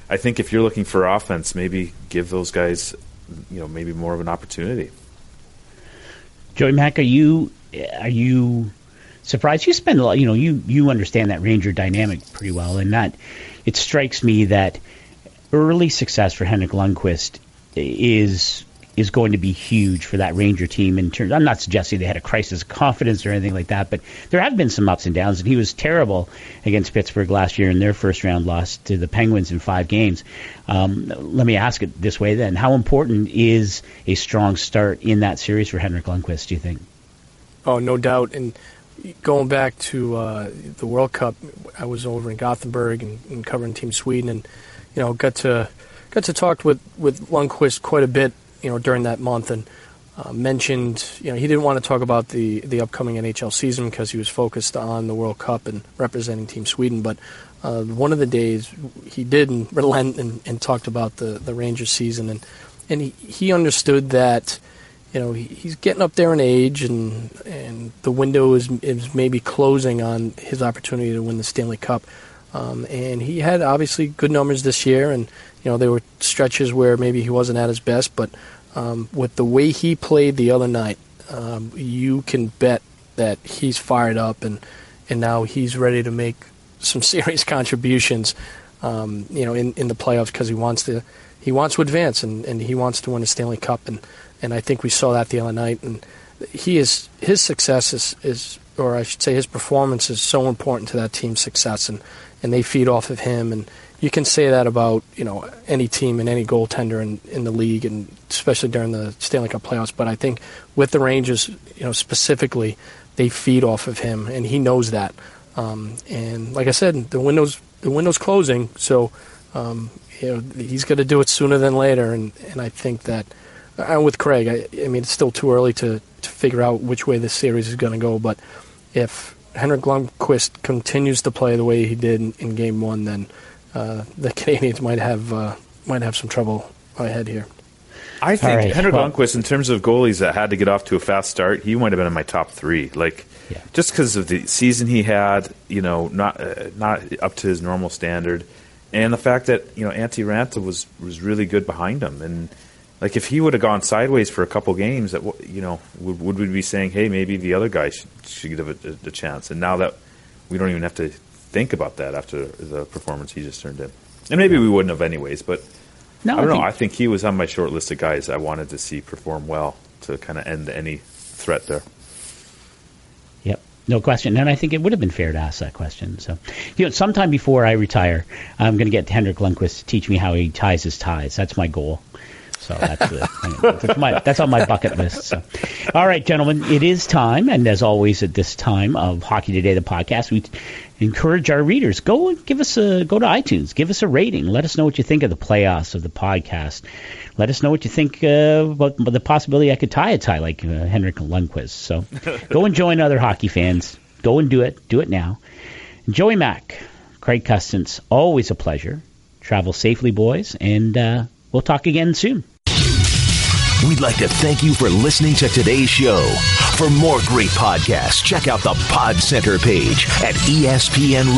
I think if you're looking for offense, maybe give those guys, you know, maybe more of an opportunity. Joey Mack, are you are you surprised? You spend a lot, you know, you you understand that Ranger dynamic pretty well, and that it strikes me that early success for Henrik Lundqvist is is going to be huge for that Ranger team in terms. I'm not suggesting they had a crisis of confidence or anything like that, but there have been some ups and downs, and he was terrible against Pittsburgh last year in their first round loss to the Penguins in five games. Um, let me ask it this way then: How important is a strong start in that series for Henrik Lundqvist? Do you think? Oh, no doubt. And going back to uh, the World Cup, I was over in Gothenburg and, and, covering Team Sweden, and you know got to got to talk with with Lundqvist quite a bit, you know, during that month, and uh, mentioned you know he didn't want to talk about the the upcoming NHL season because he was focused on the World Cup and representing Team Sweden, but. Uh, one of the days he did not relent and, and talked about the, the Rangers season and and he, he understood that you know, he, he's getting up there in age, and and the window is is maybe closing on his opportunity to win the Stanley Cup. Um, and he had obviously good numbers this year, and you know there were stretches where maybe he wasn't at his best, but um, with the way he played the other night, um, you can bet that he's fired up, and and now he's ready to make some [LAUGHS] serious contributions, um, you know, in, in the playoffs because he wants to he wants to advance and, and he wants to win a Stanley Cup. And, and I think we saw that the other night. And he is his success is, is or I should say his performance is so important to that team's success. And, and they feed off of him. And you can say that about you know any team and any goaltender in, in the league and especially during the Stanley Cup playoffs but I think with the Rangers you know specifically they feed off of him and he knows that. Um, and like I said the windows the window's closing so um, you know he's going to do it sooner than later. And, and I think that uh, with Craig I, I mean it's still too early to, to figure out which way this series is going to go but if Henrik Lundqvist continues to play the way he did in, in Game One, then the Canadiens might have uh, might have some trouble ahead here. I think right. Henrik well, Lundqvist, in terms of goalies that had to get off to a fast start, he might have been in my top three. Like, yeah. just because of the season he had, you know, not uh, not up to his normal standard, and the fact that you know Antti Raanta was was really good behind him, and like if he would have gone sideways for a couple games, that you know, would, would we be saying, hey, maybe the other guy should, should give it a, a, chance? And now that we don't even have to think about that after the performance he just turned in, and maybe we wouldn't have anyways. But no, I don't I know. Think... I think he was on my short list of guys I wanted to see perform well to kind of end any threat there. Yep. No question. And I think it would have been fair to ask that question. So, you know, sometime before I retire, I'm going to get Henrik Lundqvist to teach me how he ties his ties. That's my goal. So that's, [LAUGHS] that's, my, that's on my bucket list. So. All right, gentlemen, it is time, and as always at this time of Hockey Today, the podcast, we encourage our readers go and give us a go to iTunes, give us a rating, let us know what you think of the playoffs of the podcast. Let us know what you think uh, about the possibility I could tie a tie like uh, Henrik Lundqvist. So go and join other hockey fans. Go and do it. Do it now. Joey Mack, Craig Custance, always a pleasure. Travel safely, boys, and uh, we'll talk again soon. We'd like to thank you for listening to today's show. For more great podcasts, check out the Pod Center page at espnradio.com.